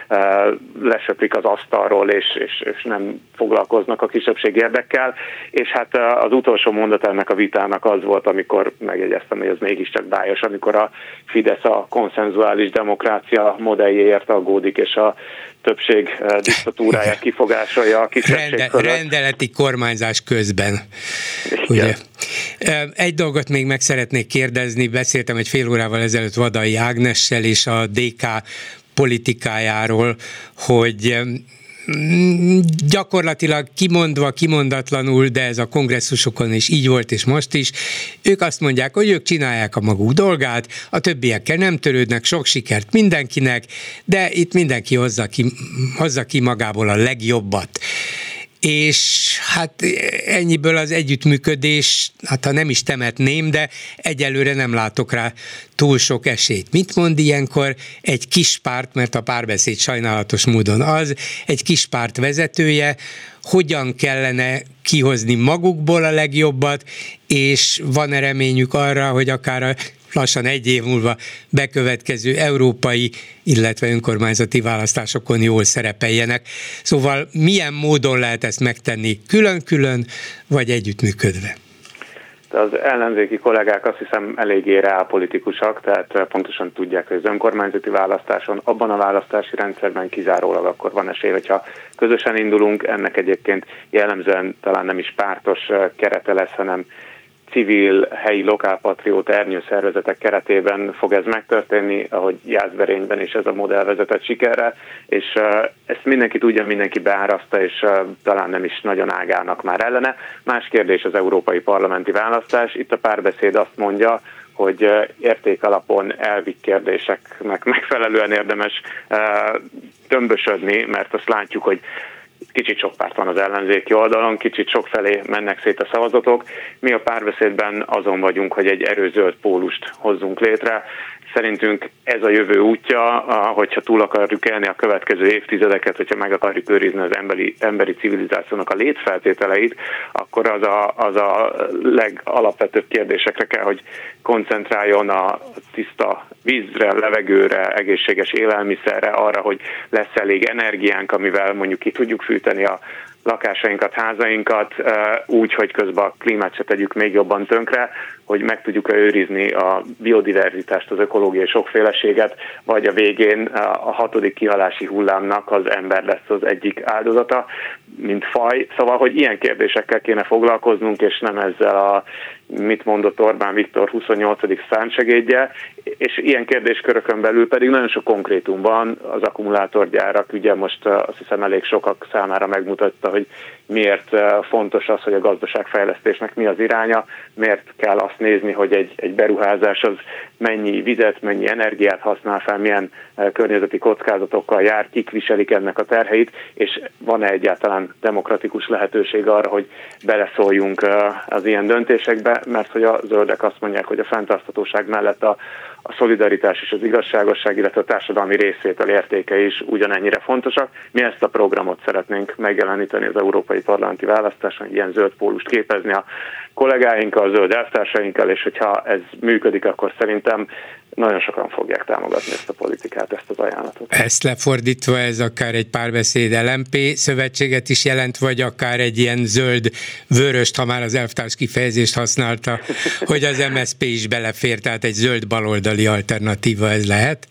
lesöprik az asztalról, és, és, és nem foglalkoznak a kisebbség érdekkel. És hát az utolsó mondat ennek a vitának az volt, amikor megjegyeztem, hogy ez mégis mégiscsak bájos, amikor a Fidesz a konszenzuális demokrácia modelljéért aggódik, és a többség diktatúráját kifogásolja a kisebbség Rende, Rendeleti kormányzás közben. Ugye? Egy dolgot még meg szeretnék kérdezni, beszéltem egy fél órával ezelőtt Vadai Ágnessel és a DK politikájáról, hogy gyakorlatilag kimondva, kimondatlanul, de ez a kongresszusokon is így volt, és most is, ők azt mondják, hogy ők csinálják a maguk dolgát, a többiekkel nem törődnek, sok sikert mindenkinek, de itt mindenki hozza ki, hozza ki magából a legjobbat és hát ennyiből az együttműködés, hát ha nem is temetném, de egyelőre nem látok rá túl sok esélyt. Mit mond ilyenkor egy kis párt, mert a párbeszéd sajnálatos módon az, egy kis párt vezetője, hogyan kellene kihozni magukból a legjobbat, és van-e reményük arra, hogy akár a lassan egy év múlva bekövetkező európai, illetve önkormányzati választásokon jól szerepeljenek. Szóval milyen módon lehet ezt megtenni? Külön-külön, vagy együttműködve? az ellenzéki kollégák azt hiszem eléggé reálpolitikusak, tehát pontosan tudják, hogy az önkormányzati választáson, abban a választási rendszerben kizárólag akkor van esély, hogyha közösen indulunk, ennek egyébként jellemzően talán nem is pártos kerete lesz, hanem civil, helyi, lokálpatriót ernyőszervezetek keretében fog ez megtörténni, ahogy Jászberényben is ez a modell vezetett sikerre, és ezt mindenki tudja, mindenki beáraszta, és talán nem is nagyon ágálnak már ellene. Más kérdés az európai parlamenti választás. Itt a párbeszéd azt mondja, hogy értékalapon elvi kérdéseknek megfelelően érdemes tömbösödni, mert azt látjuk, hogy kicsit sok párt van az ellenzéki oldalon, kicsit sok felé mennek szét a szavazatok. Mi a párbeszédben azon vagyunk, hogy egy erőzöld pólust hozzunk létre, Szerintünk ez a jövő útja, hogyha túl akarjuk élni a következő évtizedeket, hogyha meg akarjuk őrizni az emberi, emberi civilizációnak a létfeltételeit, akkor az a, az a legalapvetőbb kérdésekre kell, hogy koncentráljon a tiszta vízre, levegőre, egészséges élelmiszerre, arra, hogy lesz elég energiánk, amivel mondjuk ki tudjuk fűteni a lakásainkat, házainkat úgy, hogy közben a klímát se tegyük még jobban tönkre, hogy meg tudjuk őrizni a biodiverzitást, az ökológiai sokféleséget, vagy a végén a hatodik kihalási hullámnak az ember lesz az egyik áldozata, mint faj. Szóval, hogy ilyen kérdésekkel kéne foglalkoznunk, és nem ezzel a mit mondott Orbán Viktor 28. szánsegédje, és ilyen kérdéskörökön belül pedig nagyon sok konkrétum van, az akkumulátorgyárak, ugye most azt hiszem elég sokak számára megmutatta hogy miért fontos az, hogy a gazdaságfejlesztésnek mi az iránya, miért kell azt nézni, hogy egy, egy beruházás az mennyi vizet, mennyi energiát használ fel, milyen környezeti kockázatokkal jár, kik viselik ennek a terheit, és van-e egyáltalán demokratikus lehetőség arra, hogy beleszóljunk az ilyen döntésekbe, mert hogy a zöldek azt mondják, hogy a fenntarthatóság mellett a, a szolidaritás és az igazságosság, illetve a társadalmi részvétel értéke is ugyanennyire fontosak. Mi ezt a programot szeretnénk megjeleníteni az európai parlamenti választáson, ilyen zöld pólust képezni a kollégáinkkal, a zöld elvtársainkkal, és hogyha ez működik, akkor szerintem nagyon sokan fogják támogatni ezt a politikát, ezt az ajánlatot. Ezt lefordítva ez akár egy párbeszéd LMP szövetséget is jelent, vagy akár egy ilyen zöld vöröst, ha már az elvtárs kifejezést használta, hogy az MSP is belefér, tehát egy zöld baloldali alternatíva ez lehet?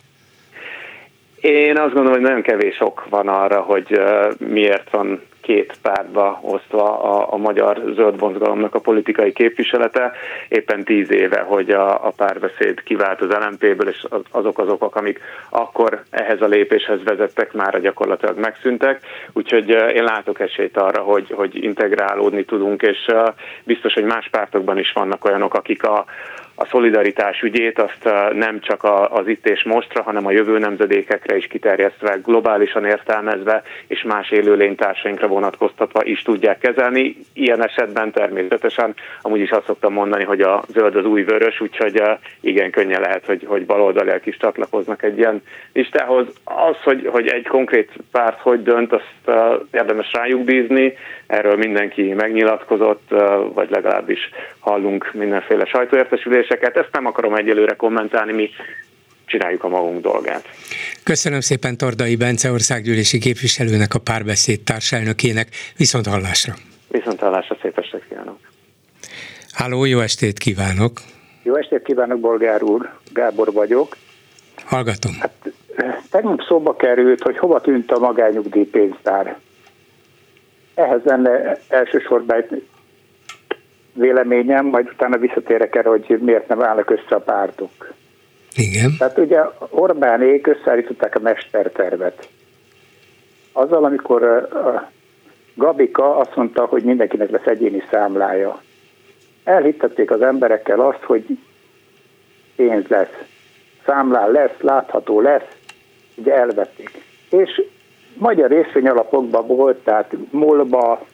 Én azt gondolom, hogy nagyon kevés ok van arra, hogy miért van két pártba osztva a, a magyar zöld mozgalomnak a politikai képviselete. Éppen tíz éve, hogy a, a párbeszéd kivált az LMP-ből, és azok az okok, amik akkor ehhez a lépéshez vezettek, már gyakorlatilag megszűntek. Úgyhogy én látok esélyt arra, hogy, hogy integrálódni tudunk, és biztos, hogy más pártokban is vannak olyanok, akik a, a szolidaritás ügyét azt nem csak az itt és mostra, hanem a jövő nemzedékekre is kiterjesztve, globálisan értelmezve és más élőlénytársainkra vonatkoztatva is tudják kezelni. Ilyen esetben természetesen amúgy is azt szoktam mondani, hogy a zöld az új vörös, úgyhogy igen könnyen lehet, hogy, hogy baloldaliak is csatlakoznak egy ilyen listához. Az, hogy, hogy egy konkrét párt hogy dönt, azt érdemes rájuk bízni, erről mindenki megnyilatkozott, vagy legalábbis hallunk mindenféle sajtóértesüléseket. Ezt nem akarom egyelőre kommentálni, mi csináljuk a magunk dolgát. Köszönöm szépen Tordai Bence országgyűlési képviselőnek, a párbeszéd társelnökének. Viszont hallásra. Viszont hallásra, szép estét kívánok. Háló, jó estét kívánok. Jó estét kívánok, Bolgár úr. Gábor vagyok. Hallgatom. Hát, tegnap szóba került, hogy hova tűnt a magányugdíjpénztár. Ehhez lenne elsősorban egy véleményem, majd utána visszatérek erre, hogy miért nem állnak össze a pártok. Igen. Tehát ugye Orbánék összeállították a mestertervet. Azzal, amikor a Gabika azt mondta, hogy mindenkinek lesz egyéni számlája. Elhittették az emberekkel azt, hogy pénz lesz, számlán lesz, látható lesz, ugye elvették. És magyar részvényalapokban volt, tehát MOL-ba,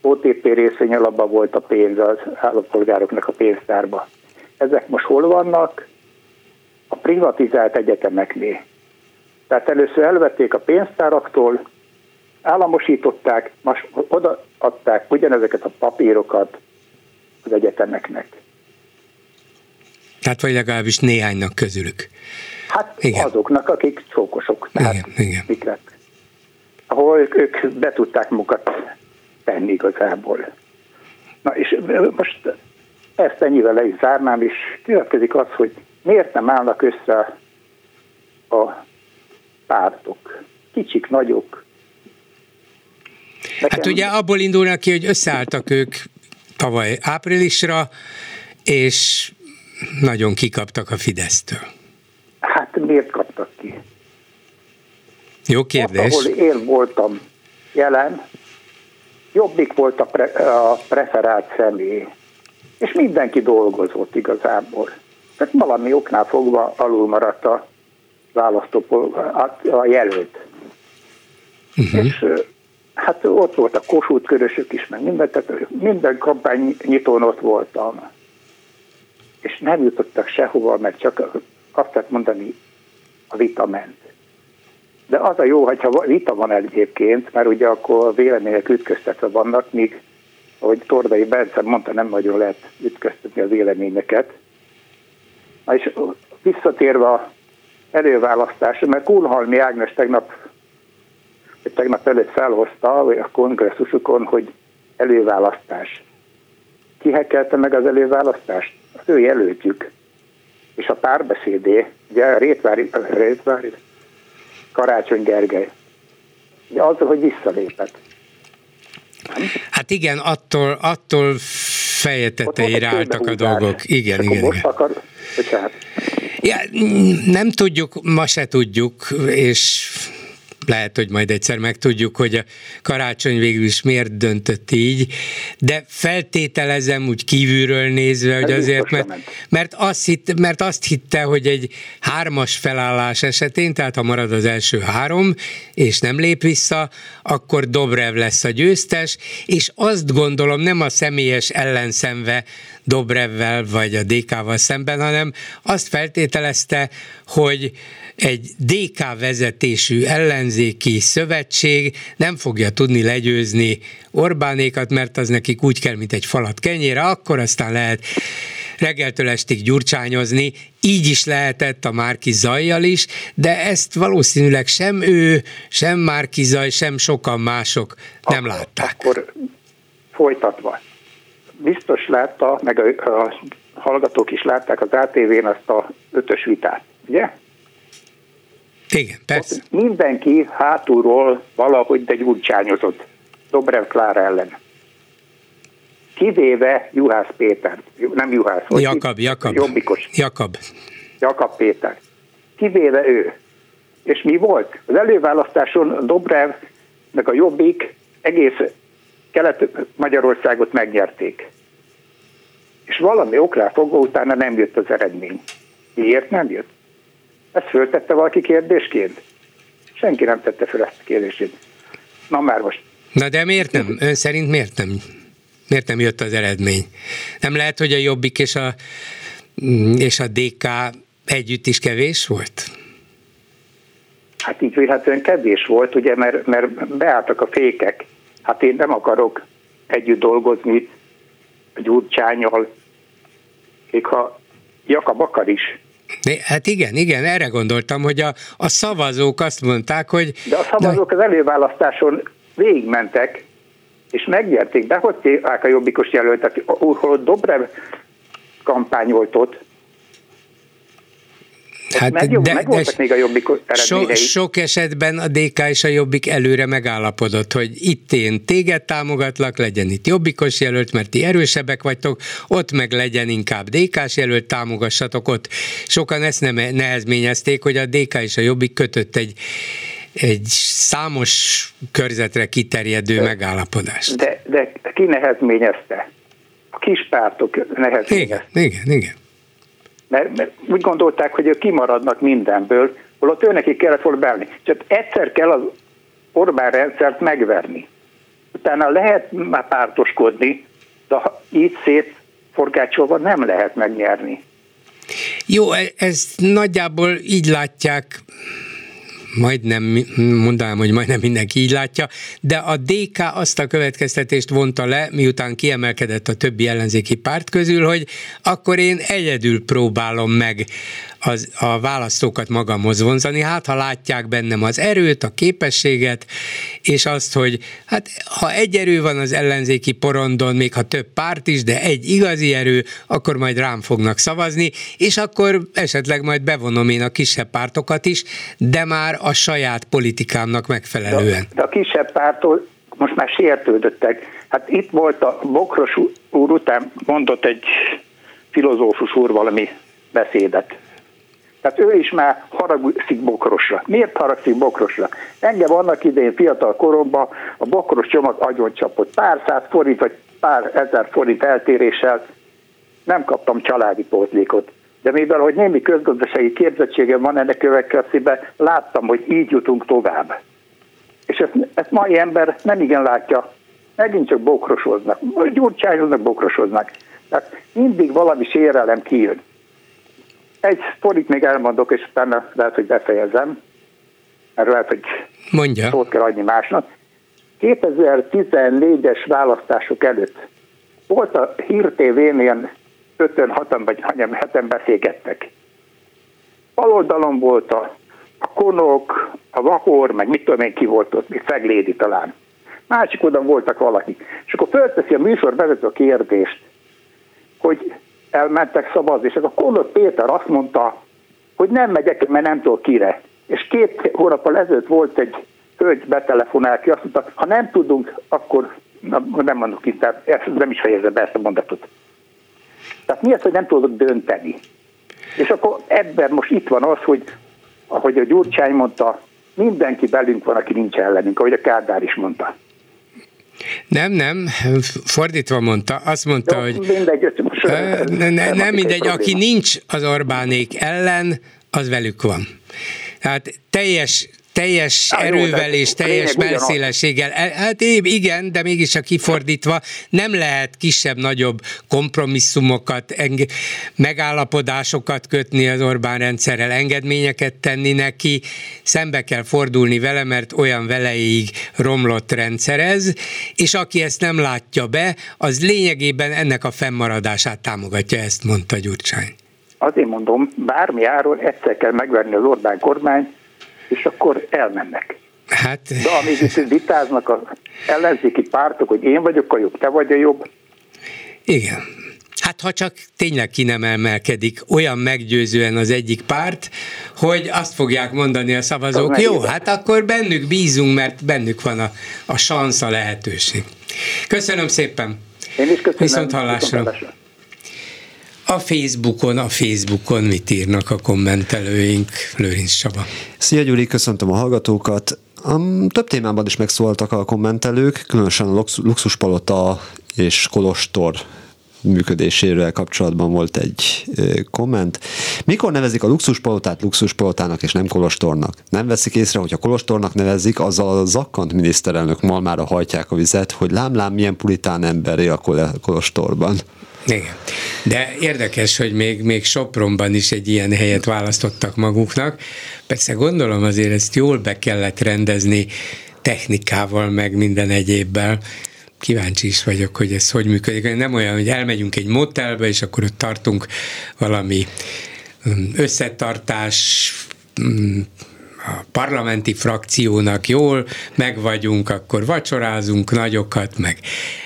OTP részvényalapban volt a pénz az állampolgároknak a pénztárba. Ezek most hol vannak? A privatizált egyetemeknél. Tehát először elvették a pénztáraktól, államosították, most odaadták ugyanezeket a papírokat az egyetemeknek. Tehát vagy legalábbis néhánynak közülük. Hát igen. azoknak, akik csókosok. Tehát igen, igen ahol ők be tudták magukat tenni igazából. Na és most ezt ennyivel le is zárnám, és következik az, hogy miért nem állnak össze a pártok, kicsik, nagyok. Nekem... Hát ugye abból indulnak ki, hogy összeálltak ők tavaly áprilisra, és nagyon kikaptak a Fidesztől. Hát miért? Jó kérdés. Ott, ahol én voltam jelen, jobbik volt a, pre, a preferált személy. És mindenki dolgozott igazából. Tehát valami oknál fogva alul maradt a választó a jelölt. Uh-huh. És hát ott volt a Kossuth körösök is, meg minden, tehát minden kampány nyitón ott voltam. És nem jutottak sehova, mert csak azt lehet mondani, a vita ment. De az a jó, hogyha vita van egyébként, mert ugye akkor vélemények ütköztetve vannak, míg, ahogy Tordai Bence mondta, nem nagyon lehet ütköztetni a véleményeket. Na és visszatérve a előválasztásra, mert Kulhalmi Ágnes tegnap, vagy tegnap előtt felhozta a kongresszusukon, hogy előválasztás. Kihekelte meg az előválasztást? Az ő jelöltjük. És a párbeszédé, ugye a Rétvári, Rétvári Karácsony Gergely. De azzal, hogy visszalépett. Hát igen, attól, attól fejeteteire álltak a dolgok. Igen, igen, igen. Akar, Ja, nem tudjuk, ma se tudjuk, és lehet, hogy majd egyszer megtudjuk, hogy a karácsony végül is miért döntött így, de feltételezem úgy kívülről nézve, hogy azért, mert, mert, azt hitt, mert azt hitte, hogy egy hármas felállás esetén, tehát ha marad az első három, és nem lép vissza, akkor Dobrev lesz a győztes, és azt gondolom nem a személyes ellenszenve Dobrevvel vagy a DK-val szemben, hanem azt feltételezte, hogy egy DK vezetésű ellenzéki szövetség nem fogja tudni legyőzni Orbánékat, mert az nekik úgy kell, mint egy falat kenyére, akkor aztán lehet reggeltől estig gyurcsányozni, így is lehetett a Márki Zajjal is, de ezt valószínűleg sem ő, sem Márki Zaj, sem sokan mások nem akkor, látták. Akkor folytatva. Biztos látta, meg a, a hallgatók is látták az ATV-n azt a ötös vitát, ugye? Igen, persze. Ott mindenki hátulról valahogy de gyurcsányozott Dobrev Klára ellen. Kivéve Juhász Péter, nem Juhász, vagy Jakab, Jakab. Jobbikos. Jakab. Jakab Péter. Kivéve ő. És mi volt? Az előválasztáson Dobrev, meg a Jobbik egész Kelet-Magyarországot megnyerték. És valami oknál fogva utána nem jött az eredmény. Miért nem jött? Ezt föltette valaki kérdésként? Senki nem tette fel ezt a kérdését. Na már most. Na de miért nem? Ön szerint miért nem? Miért nem jött az eredmény? Nem lehet, hogy a Jobbik és a, és a DK együtt is kevés volt? Hát így véletlenül kevés volt, ugye, mert, mert beálltak a fékek. Hát én nem akarok együtt dolgozni Gyurcsányal, még ha Jakab akar is, Hát igen, igen, erre gondoltam, hogy a, a szavazók azt mondták, hogy... De a szavazók de... az előválasztáson végigmentek, és megnyerték, de hogy a jobbikos jelöltet, ahol Dobrev kampányolt ott, Hát, meg, jobb, de, meg voltak de még a jobbik so, Sok esetben a DK és a jobbik előre megállapodott, hogy itt én téged támogatlak, legyen itt jobbikos jelölt, mert ti erősebbek vagytok, ott meg legyen inkább DK-s jelölt, támogassatok ott. Sokan ezt nem nehezményezték, hogy a DK és a jobbik kötött egy egy számos körzetre kiterjedő de, megállapodást. De, de ki nehezményezte? A kis pártok nehezményezte. Igen, igen, igen mert, mert úgy gondolták, hogy ők kimaradnak mindenből, holott őnekik kellett volna beállni. Csak egyszer kell az Orbán rendszert megverni. Utána lehet már pártoskodni, de így szét nem lehet megnyerni. Jó, e- ez nagyjából így látják majdnem, mondanám, hogy majdnem mindenki így látja, de a DK azt a következtetést vonta le, miután kiemelkedett a többi ellenzéki párt közül, hogy akkor én egyedül próbálom meg az, a választókat magamhoz vonzani, hát ha látják bennem az erőt, a képességet, és azt, hogy hát ha egy erő van az ellenzéki porondon, még ha több párt is, de egy igazi erő, akkor majd rám fognak szavazni, és akkor esetleg majd bevonom én a kisebb pártokat is, de már a saját politikámnak megfelelően. De, de a kisebb pártól most már sértődöttek. Hát itt volt a Bokros úr után mondott egy filozófus úr valami beszédet. Tehát ő is már haragszik bokrosra. Miért haragszik bokrosra? Engem annak idején fiatal koromban a bokros csomag agyon csapott. Pár száz forint vagy pár ezer forint eltéréssel nem kaptam családi pótlékot. De mivel, hogy némi közgazdasági képzettségem van ennek következtében, láttam, hogy így jutunk tovább. És ezt, ezt mai ember nem igen látja. Megint csak bokrosoznak. Gyurcsányoznak, bokrosoznak. Tehát mindig valami sérelem kijön. Egy sztorit még elmondok, és utána lehet, hogy befejezem. Mert lehet, hogy Mondja. szót kell adni másnak. 2014-es választások előtt volt a Hír TV-n ilyen 5-6 vagy hanyam heten beszélgettek. Baloldalon volt a, a Konok, a Vakor, meg mit tudom én ki volt ott, még Szeglédi talán. Másik oldalon voltak valaki. És akkor fölteszi a műsor vezető a kérdést, hogy elmentek szavazni, és a Konok Péter azt mondta, hogy nem megyek, mert nem tudok kire. És két hónappal ezelőtt volt egy hölgy betelefonál ki, azt mondta, ha nem tudunk, akkor na, nem mondok itt, ezt nem is fejezem be ezt a mondatot. Tehát mi az, hogy nem tudok dönteni? És akkor ebben most itt van az, hogy ahogy a Gyurcsány mondta, mindenki belünk van, aki nincs ellenünk, ahogy a Kádár is mondta. Nem, nem, fordítva mondta, azt mondta, Jó, hogy mindegy, ne, ne, nem mindegy, aki nincs az Orbánék ellen, az velük van. Tehát teljes teljes Há, erővel jó, és teljes merszélességgel. E, hát igen, de mégis a kifordítva nem lehet kisebb-nagyobb kompromisszumokat, enge, megállapodásokat kötni az Orbán rendszerrel, engedményeket tenni neki, szembe kell fordulni vele, mert olyan veleig romlott rendszerez, és aki ezt nem látja be, az lényegében ennek a fennmaradását támogatja, ezt mondta Gyurcsány. Azért mondom, bármi áron egyszer kell megverni az Orbán kormány, és akkor elmennek. Hát... De amíg itt vitáznak az ellenzéki pártok, hogy én vagyok a jobb, te vagy a jobb. Igen. Hát ha csak tényleg ki nem emelkedik olyan meggyőzően az egyik párt, hogy azt fogják mondani a szavazók, jó, hát akkor bennük bízunk, mert bennük van a, a szansz, a lehetőség. Köszönöm szépen. Én is köszönöm. Viszont hallásra. Viszont hallásra. A Facebookon, a Facebookon mit írnak a kommentelőink, Lőrinc Csaba? Szia Gyuri, köszöntöm a hallgatókat. Um, több témában is megszólaltak a kommentelők, különösen a luxuspalota és kolostor működéséről kapcsolatban volt egy komment. Mikor nevezik a luxuspalotát luxuspalotának és nem kolostornak? Nem veszik észre, hogy a kolostornak nevezik, azzal a zakkant miniszterelnök malmára hajtják a vizet, hogy lám-lám milyen puritán emberé a kolostorban. Igen. De érdekes, hogy még, még Sopronban is egy ilyen helyet választottak maguknak. Persze gondolom azért ezt jól be kellett rendezni technikával, meg minden egyébbel. Kíváncsi is vagyok, hogy ez hogy működik. Nem olyan, hogy elmegyünk egy motelbe, és akkor ott tartunk valami um, összetartás, um, a parlamenti frakciónak jól meg vagyunk, akkor vacsorázunk nagyokat, meg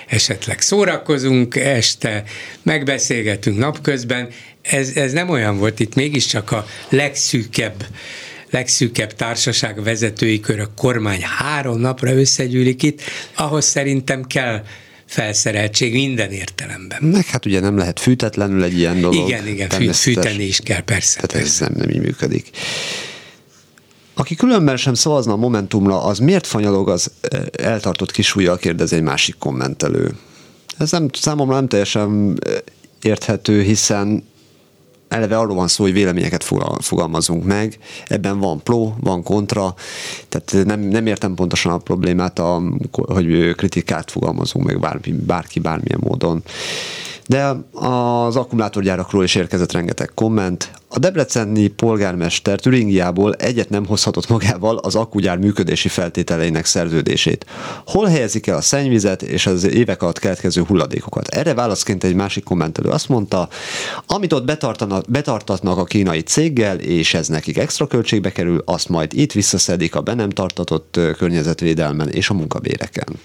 esetleg szórakozunk este, megbeszélgetünk napközben. Ez, ez nem olyan volt, itt mégiscsak a legszűkebb legszűkebb társaság vezetői kör, a kormány három napra összegyűlik itt, ahhoz szerintem kell felszereltség minden értelemben. Meg hát ugye nem lehet fűtetlenül egy ilyen dolog. Igen, igen, fűteni is kell, persze. Tehát persze. ez nem, nem így működik. Aki különben sem szavazna a Momentumra, az miért fanyalog az eh, eltartott kisújjal, kérdez egy másik kommentelő. Ez nem, számomra nem teljesen eh, érthető, hiszen eleve arról van szó, hogy véleményeket fogalmazunk meg, ebben van pro, van kontra, tehát nem, nem értem pontosan a problémát, a, hogy kritikát fogalmazunk meg bárki, bárki bármilyen módon. De az akkumulátorgyárakról is érkezett rengeteg komment. A debreceni polgármester Türingiából egyet nem hozhatott magával az akkugyár működési feltételeinek szerződését. Hol helyezik el a szennyvizet és az évek alatt keletkező hulladékokat? Erre válaszként egy másik kommentelő azt mondta, amit ott betartatnak a kínai céggel, és ez nekik extra költségbe kerül, azt majd itt visszaszedik a be nem tartatott környezetvédelmen és a munkabéreken.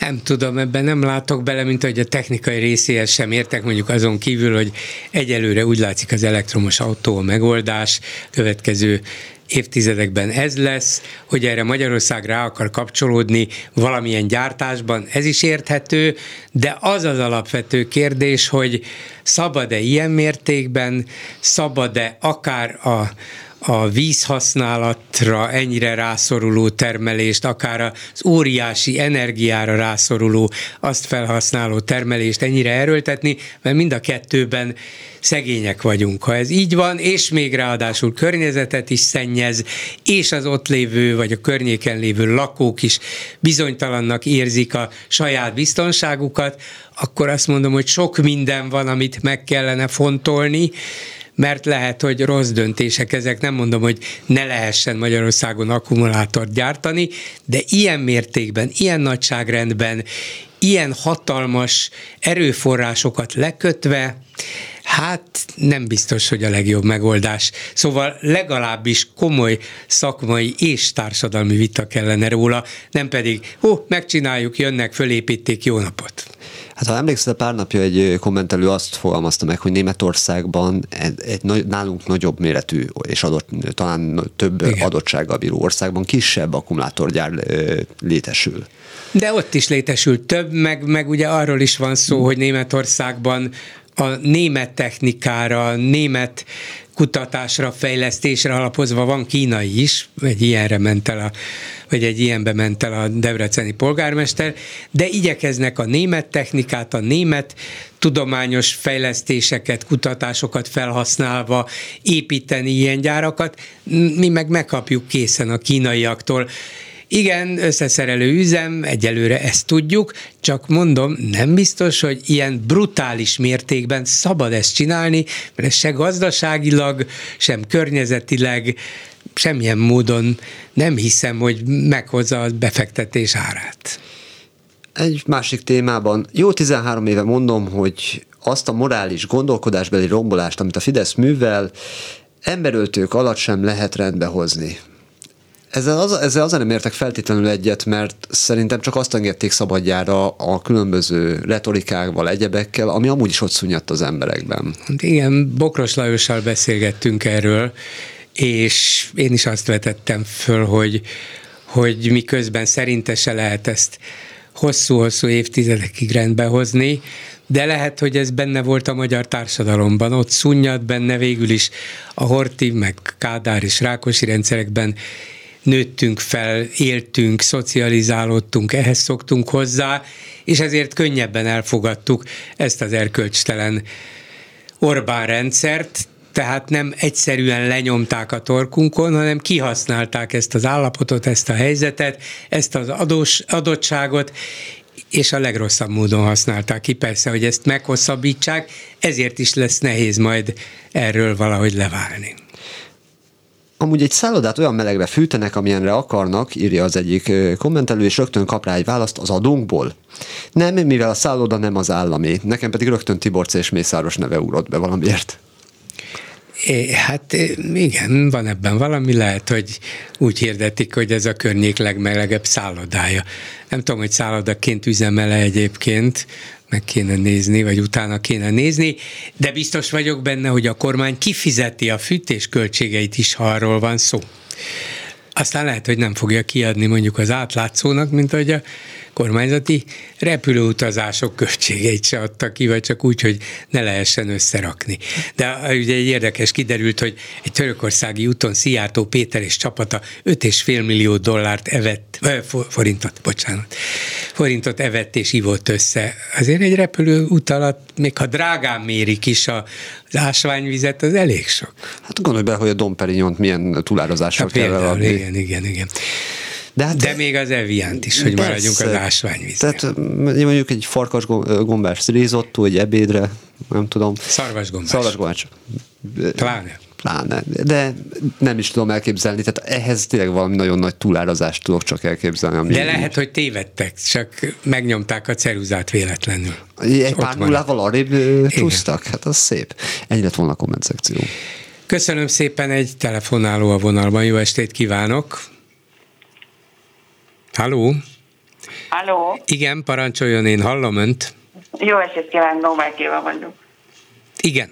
Nem tudom, ebben nem látok bele, mint hogy a technikai részéhez sem értek, mondjuk azon kívül, hogy egyelőre úgy látszik az elektromos autó a megoldás, következő évtizedekben ez lesz, hogy erre Magyarország rá akar kapcsolódni valamilyen gyártásban, ez is érthető, de az az alapvető kérdés, hogy szabad-e ilyen mértékben, szabad-e akár a a vízhasználatra ennyire rászoruló termelést, akár az óriási energiára rászoruló, azt felhasználó termelést ennyire erőltetni, mert mind a kettőben szegények vagyunk. Ha ez így van, és még ráadásul környezetet is szennyez, és az ott lévő, vagy a környéken lévő lakók is bizonytalannak érzik a saját biztonságukat, akkor azt mondom, hogy sok minden van, amit meg kellene fontolni, mert lehet, hogy rossz döntések ezek, nem mondom, hogy ne lehessen Magyarországon akkumulátort gyártani, de ilyen mértékben, ilyen nagyságrendben, ilyen hatalmas erőforrásokat lekötve, Hát nem biztos, hogy a legjobb megoldás. Szóval legalábbis komoly szakmai és társadalmi vita kellene róla, nem pedig, ó, megcsináljuk, jönnek, fölépíték, jó napot. Hát ha emlékszel, pár napja egy kommentelő azt fogalmazta meg, hogy Németországban egy, egy nálunk nagyobb méretű és adott, talán több Igen. adottsággal bíró országban kisebb akkumulátorgyár létesül. De ott is létesül több, meg, meg ugye arról is van szó, hogy Németországban a német technikára, német kutatásra, fejlesztésre alapozva van kínai is, egy ilyenre ment el a, vagy egy ilyenbe ment el a debreceni polgármester, de igyekeznek a német technikát, a német tudományos fejlesztéseket, kutatásokat felhasználva építeni ilyen gyárakat, mi meg megkapjuk készen a kínaiaktól. Igen, összeszerelő üzem, egyelőre ezt tudjuk, csak mondom, nem biztos, hogy ilyen brutális mértékben szabad ezt csinálni, mert ez se gazdaságilag, sem környezetileg, semmilyen módon nem hiszem, hogy meghozza a befektetés árát. Egy másik témában, jó 13 éve mondom, hogy azt a morális gondolkodásbeli rombolást, amit a Fidesz művel, emberöltők alatt sem lehet rendbe hozni. Ezzel, az, ezzel azért nem értek feltétlenül egyet, mert szerintem csak azt engedték szabadjára a különböző retorikákval, egyebekkel, ami amúgy is ott szunyadt az emberekben. Hát igen, Bokros Lajossal beszélgettünk erről, és én is azt vetettem föl, hogy, hogy miközben szerinte se lehet ezt hosszú-hosszú évtizedekig rendbe hozni, de lehet, hogy ez benne volt a magyar társadalomban, ott szunnyad benne végül is a Horti, meg Kádár és Rákosi rendszerekben nőttünk fel, éltünk, szocializálódtunk, ehhez szoktunk hozzá, és ezért könnyebben elfogadtuk ezt az erkölcstelen Orbán rendszert, tehát nem egyszerűen lenyomták a torkunkon, hanem kihasználták ezt az állapotot, ezt a helyzetet, ezt az adós, adottságot, és a legrosszabb módon használták ki. Persze, hogy ezt meghosszabbítsák, ezért is lesz nehéz majd erről valahogy leválni. Amúgy egy szállodát olyan melegre fűtenek, amilyenre akarnak, írja az egyik kommentelő, és rögtön kap rá egy választ az adónkból. Nem, mivel a szálloda nem az állami. Nekem pedig rögtön Tiborc és Mészáros neve ugrott be valamiért. É, hát igen, van ebben valami, lehet, hogy úgy hirdetik, hogy ez a környék legmelegebb szállodája. Nem tudom, hogy szállodaként üzemele egyébként, meg kéne nézni, vagy utána kéne nézni, de biztos vagyok benne, hogy a kormány kifizeti a fűtés költségeit is, ha arról van szó. Aztán lehet, hogy nem fogja kiadni mondjuk az átlátszónak, mint ahogy a kormányzati repülőutazások költségeit se adta ki, vagy csak úgy, hogy ne lehessen összerakni. De ugye egy érdekes kiderült, hogy egy törökországi úton Szijjártó Péter és csapata 5,5 millió dollárt evett, forintot, bocsánat, forintot evett és ivott össze. Azért egy repülőút alatt, még ha drágán mérik is a, az ásványvizet, az elég sok. Hát gondolj be, hogy a Dom túlározások túlározással hát kell például, Igen, igen, igen. De, hát, De még az Eviant is, hogy persze, maradjunk az ásványvízre. Tehát mondjuk egy farkas gombás risotto, egy ebédre, nem tudom. Szarvasgombás. Szarvasgombás. Pláne. Pláne. De nem is tudom elképzelni, tehát ehhez tényleg valami nagyon nagy túlárazást tudok csak elképzelni. Ami De lehet, hogy tévedtek, csak megnyomták a ceruzát véletlenül. Egy pár nullával arrébb csúsztak? Hát az szép. Ennyi lett volna a komment szekció. Köszönöm szépen, egy telefonáló a vonalban. Jó estét kívánok! Halló? Halló? Igen, parancsoljon, én hallom önt. Jó estét kívánok, Novák Éva vagyok. Igen.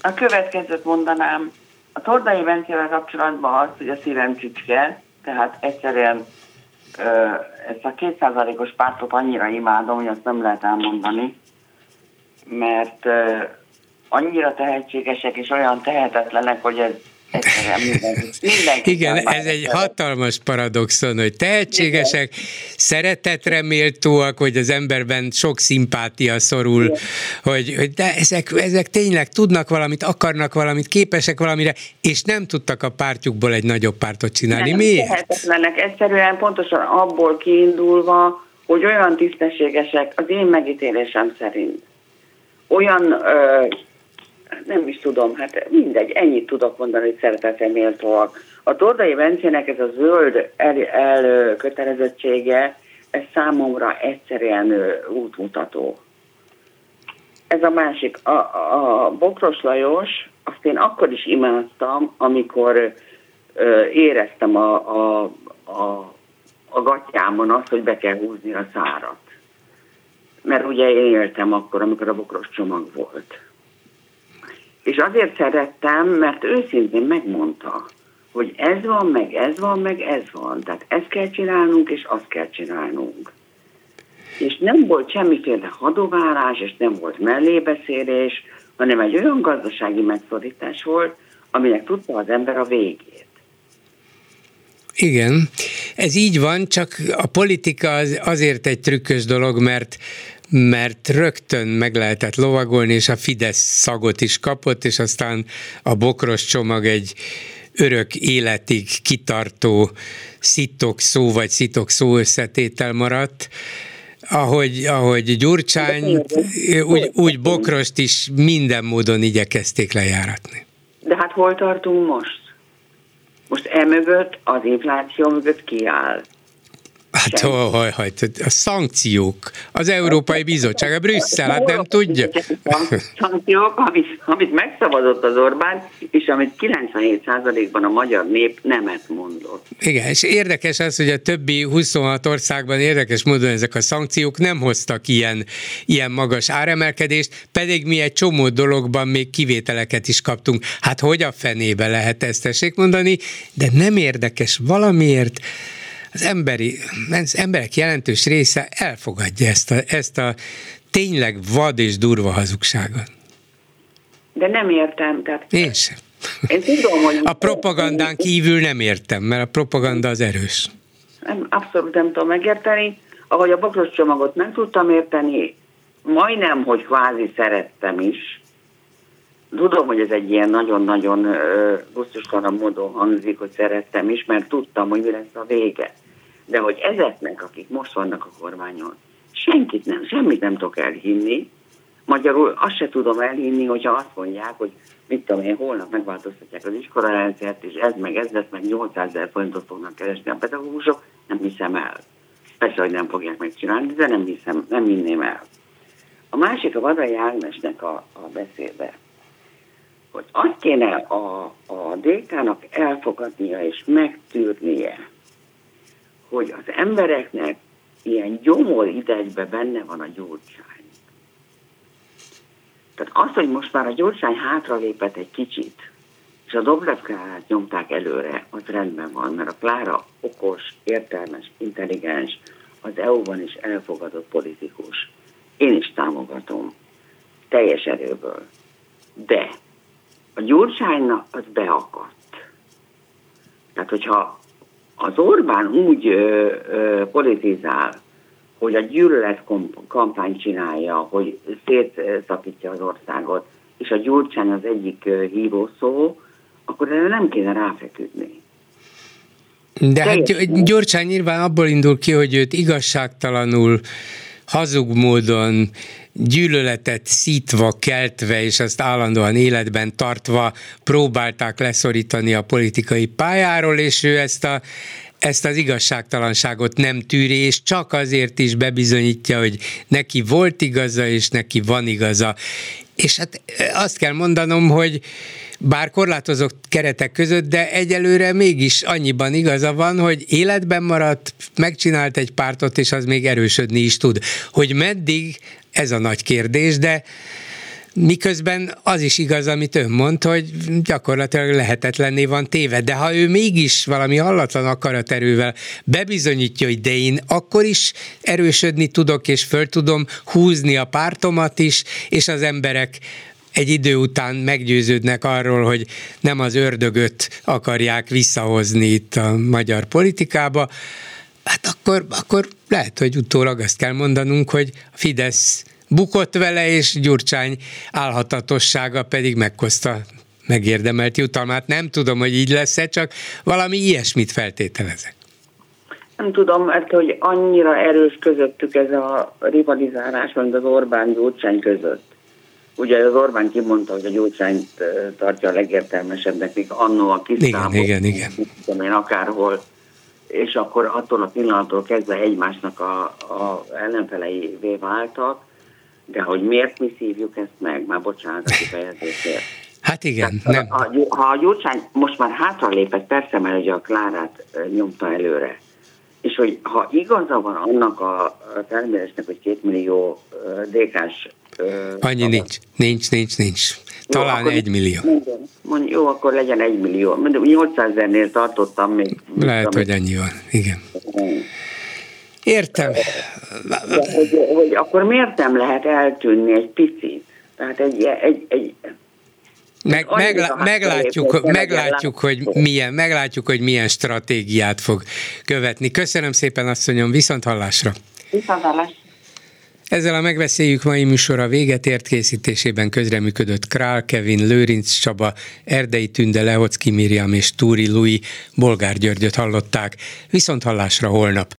A következőt mondanám. A Tordai Bencével kapcsolatban az, hogy a szívem csücske, tehát egyszerűen ö, ezt a kétszázalékos pártot annyira imádom, hogy azt nem lehet elmondani, mert ö, annyira tehetségesek és olyan tehetetlenek, hogy ez Mindenki, Igen, ez egy hatalmas paradoxon, hogy tehetségesek, Igen. szeretetre méltóak, hogy az emberben sok szimpátia szorul, hogy, hogy de ezek, ezek tényleg tudnak valamit, akarnak valamit, képesek valamire, és nem tudtak a pártjukból egy nagyobb pártot csinálni. Nem, Miért? Tehetetlenek, egyszerűen pontosan abból kiindulva, hogy olyan tisztességesek, az én megítélésem szerint, olyan ö, nem is tudom, hát mindegy, ennyit tudok mondani, hogy szeretetre méltóak. A Tordai Bencének ez a zöld elkötelezettsége, el, ez számomra egyszerűen útmutató. Ez a másik. A, a Bokros Lajos, azt én akkor is imádtam, amikor ö, éreztem a, a, a, a gatyámon azt, hogy be kell húzni a szárat. Mert ugye én éltem akkor, amikor a Bokros csomag volt és azért szerettem, mert őszintén megmondta, hogy ez van, meg ez van, meg ez van. Tehát ezt kell csinálnunk, és azt kell csinálnunk. és nem volt semmiféle hadovárás, és nem volt mellébeszélés, hanem egy olyan gazdasági megszorítás volt, aminek tudta az ember a végét. Igen, ez így van, csak a politika az azért egy trükkös dolog, mert mert rögtön meg lehetett lovagolni, és a Fidesz szagot is kapott, és aztán a bokros csomag egy örök életig kitartó szitok szó vagy szitok szó összetétel maradt, ahogy, ahogy Gyurcsány, úgy, úgy Bokrost is minden módon igyekezték lejáratni. De hát hol tartunk most? Most emögött, az infláció mögött kiáll. Hát haj, haj, a szankciók, az Európai Bizottság, a Brüsszel, hát nem tudja. Szankciók, amit, amit megszavazott az Orbán, és amit 97%-ban a magyar nép nemet mondott. Igen, és érdekes az, hogy a többi 26 országban érdekes módon ezek a szankciók nem hoztak ilyen, ilyen magas áremelkedést, pedig mi egy csomó dologban még kivételeket is kaptunk. Hát hogy a fenébe lehet ezt tessék mondani, de nem érdekes valamiért, az, emberi, az emberek jelentős része elfogadja ezt a, ezt a tényleg vad és durva hazugságot. De nem értem. Tehát Én sem. Én tudom, hogy... A propagandán kívül nem értem, mert a propaganda az erős. Nem, abszolút nem tudom megérteni. Ahogy a bakros csomagot nem tudtam érteni, majdnem, hogy kvázi szerettem is. Tudom, hogy ez egy ilyen nagyon-nagyon gusztustalan módon hangzik, hogy szerettem is, mert tudtam, hogy mi lesz a vége. De hogy ezeknek, akik most vannak a kormányon, senkit nem, semmit nem tudok elhinni. Magyarul azt se tudom elhinni, hogyha azt mondják, hogy mit tudom én, holnap megváltoztatják az iskolarendszert, és ez meg ez lesz, meg 800 ezer forintot fognak keresni a pedagógusok, nem hiszem el. Persze, hogy nem fogják megcsinálni, de nem hiszem, nem hinném el. A másik a Vadai Ágnesnek a, a beszéde, hogy azt kéne a, a DK-nak elfogadnia és megtűrnie, hogy az embereknek ilyen gyomor idegbe benne van a gyurcsány. Tehát az, hogy most már a gyurcsány hátralépett egy kicsit, és a Dobrev nyomták előre, az rendben van, mert a Klára okos, értelmes, intelligens, az EU-ban is elfogadott politikus. Én is támogatom, teljes erőből. De a Gyurcsánynak az beakadt. Tehát, hogyha az Orbán úgy ö, ö, politizál, hogy a gyűlölet kampány csinálja, hogy szétszakítja az országot, és a Gyurcsány az egyik hírószó, akkor erre nem kéne ráfeküdni. De hát Gyurcsány nyilván abból indul ki, hogy őt igazságtalanul, hazug módon, gyűlöletet szítva, keltve, és azt állandóan életben tartva próbálták leszorítani a politikai pályáról, és ő ezt a ezt az igazságtalanságot nem tűri, és csak azért is bebizonyítja, hogy neki volt igaza, és neki van igaza. És hát azt kell mondanom, hogy bár korlátozott keretek között, de egyelőre mégis annyiban igaza van, hogy életben maradt, megcsinált egy pártot, és az még erősödni is tud. Hogy meddig, ez a nagy kérdés, de Miközben az is igaz, amit ön mond, hogy gyakorlatilag lehetetlenné van téve, de ha ő mégis valami hallatlan akaraterővel bebizonyítja, hogy de én akkor is erősödni tudok, és föl tudom húzni a pártomat is, és az emberek egy idő után meggyőződnek arról, hogy nem az ördögöt akarják visszahozni itt a magyar politikába, hát akkor, akkor lehet, hogy utólag azt kell mondanunk, hogy a Fidesz bukott vele, és Gyurcsány álhatatossága pedig megkozta megérdemelt jutalmát. Nem tudom, hogy így lesz-e, csak valami ilyesmit feltételezek. Nem tudom, mert hogy annyira erős közöttük ez a rivalizálás, mint az Orbán-Gyurcsány között. Ugye az Orbán kimondta, hogy a Gyurcsányt tartja a legértelmesebbnek, még annó a kiszámok. Igen, igen, igen. Én akárhol és akkor attól a pillanattól kezdve egymásnak a, a ellenfeleivé váltak, de hogy miért mi szívjuk ezt meg, már bocsánat a kifejezésért. Hát igen. nem. Ha, ha a Gyurcsány most már hátralépett, persze, mert ugye a Klárát nyomta előre, és hogy ha igaza van annak a, a felmérésnek, hogy két millió DK-s... Annyi nincs, nincs, nincs, nincs. Talán jó, egy millió. Mondj, jó, akkor legyen egy millió. 800 ezernél tartottam még. Lehet, hogy ennyi van, igen. Értem. De, hogy, hogy akkor miért nem lehet eltűnni egy picit? Tehát egy, egy, egy meg, meglá, meglátjuk, meglátjuk, hogy milyen, meglátjuk, hogy milyen stratégiát fog követni. Köszönöm szépen, asszonyom, viszont hallásra. Viszont hallásra. Ezzel a megbeszéljük mai műsora véget ért készítésében közreműködött Král Kevin, Lőrinc Csaba, Erdei Tünde, Lehocki Miriam és Túri Lui, Bolgár Györgyöt hallották. Viszont hallásra holnap.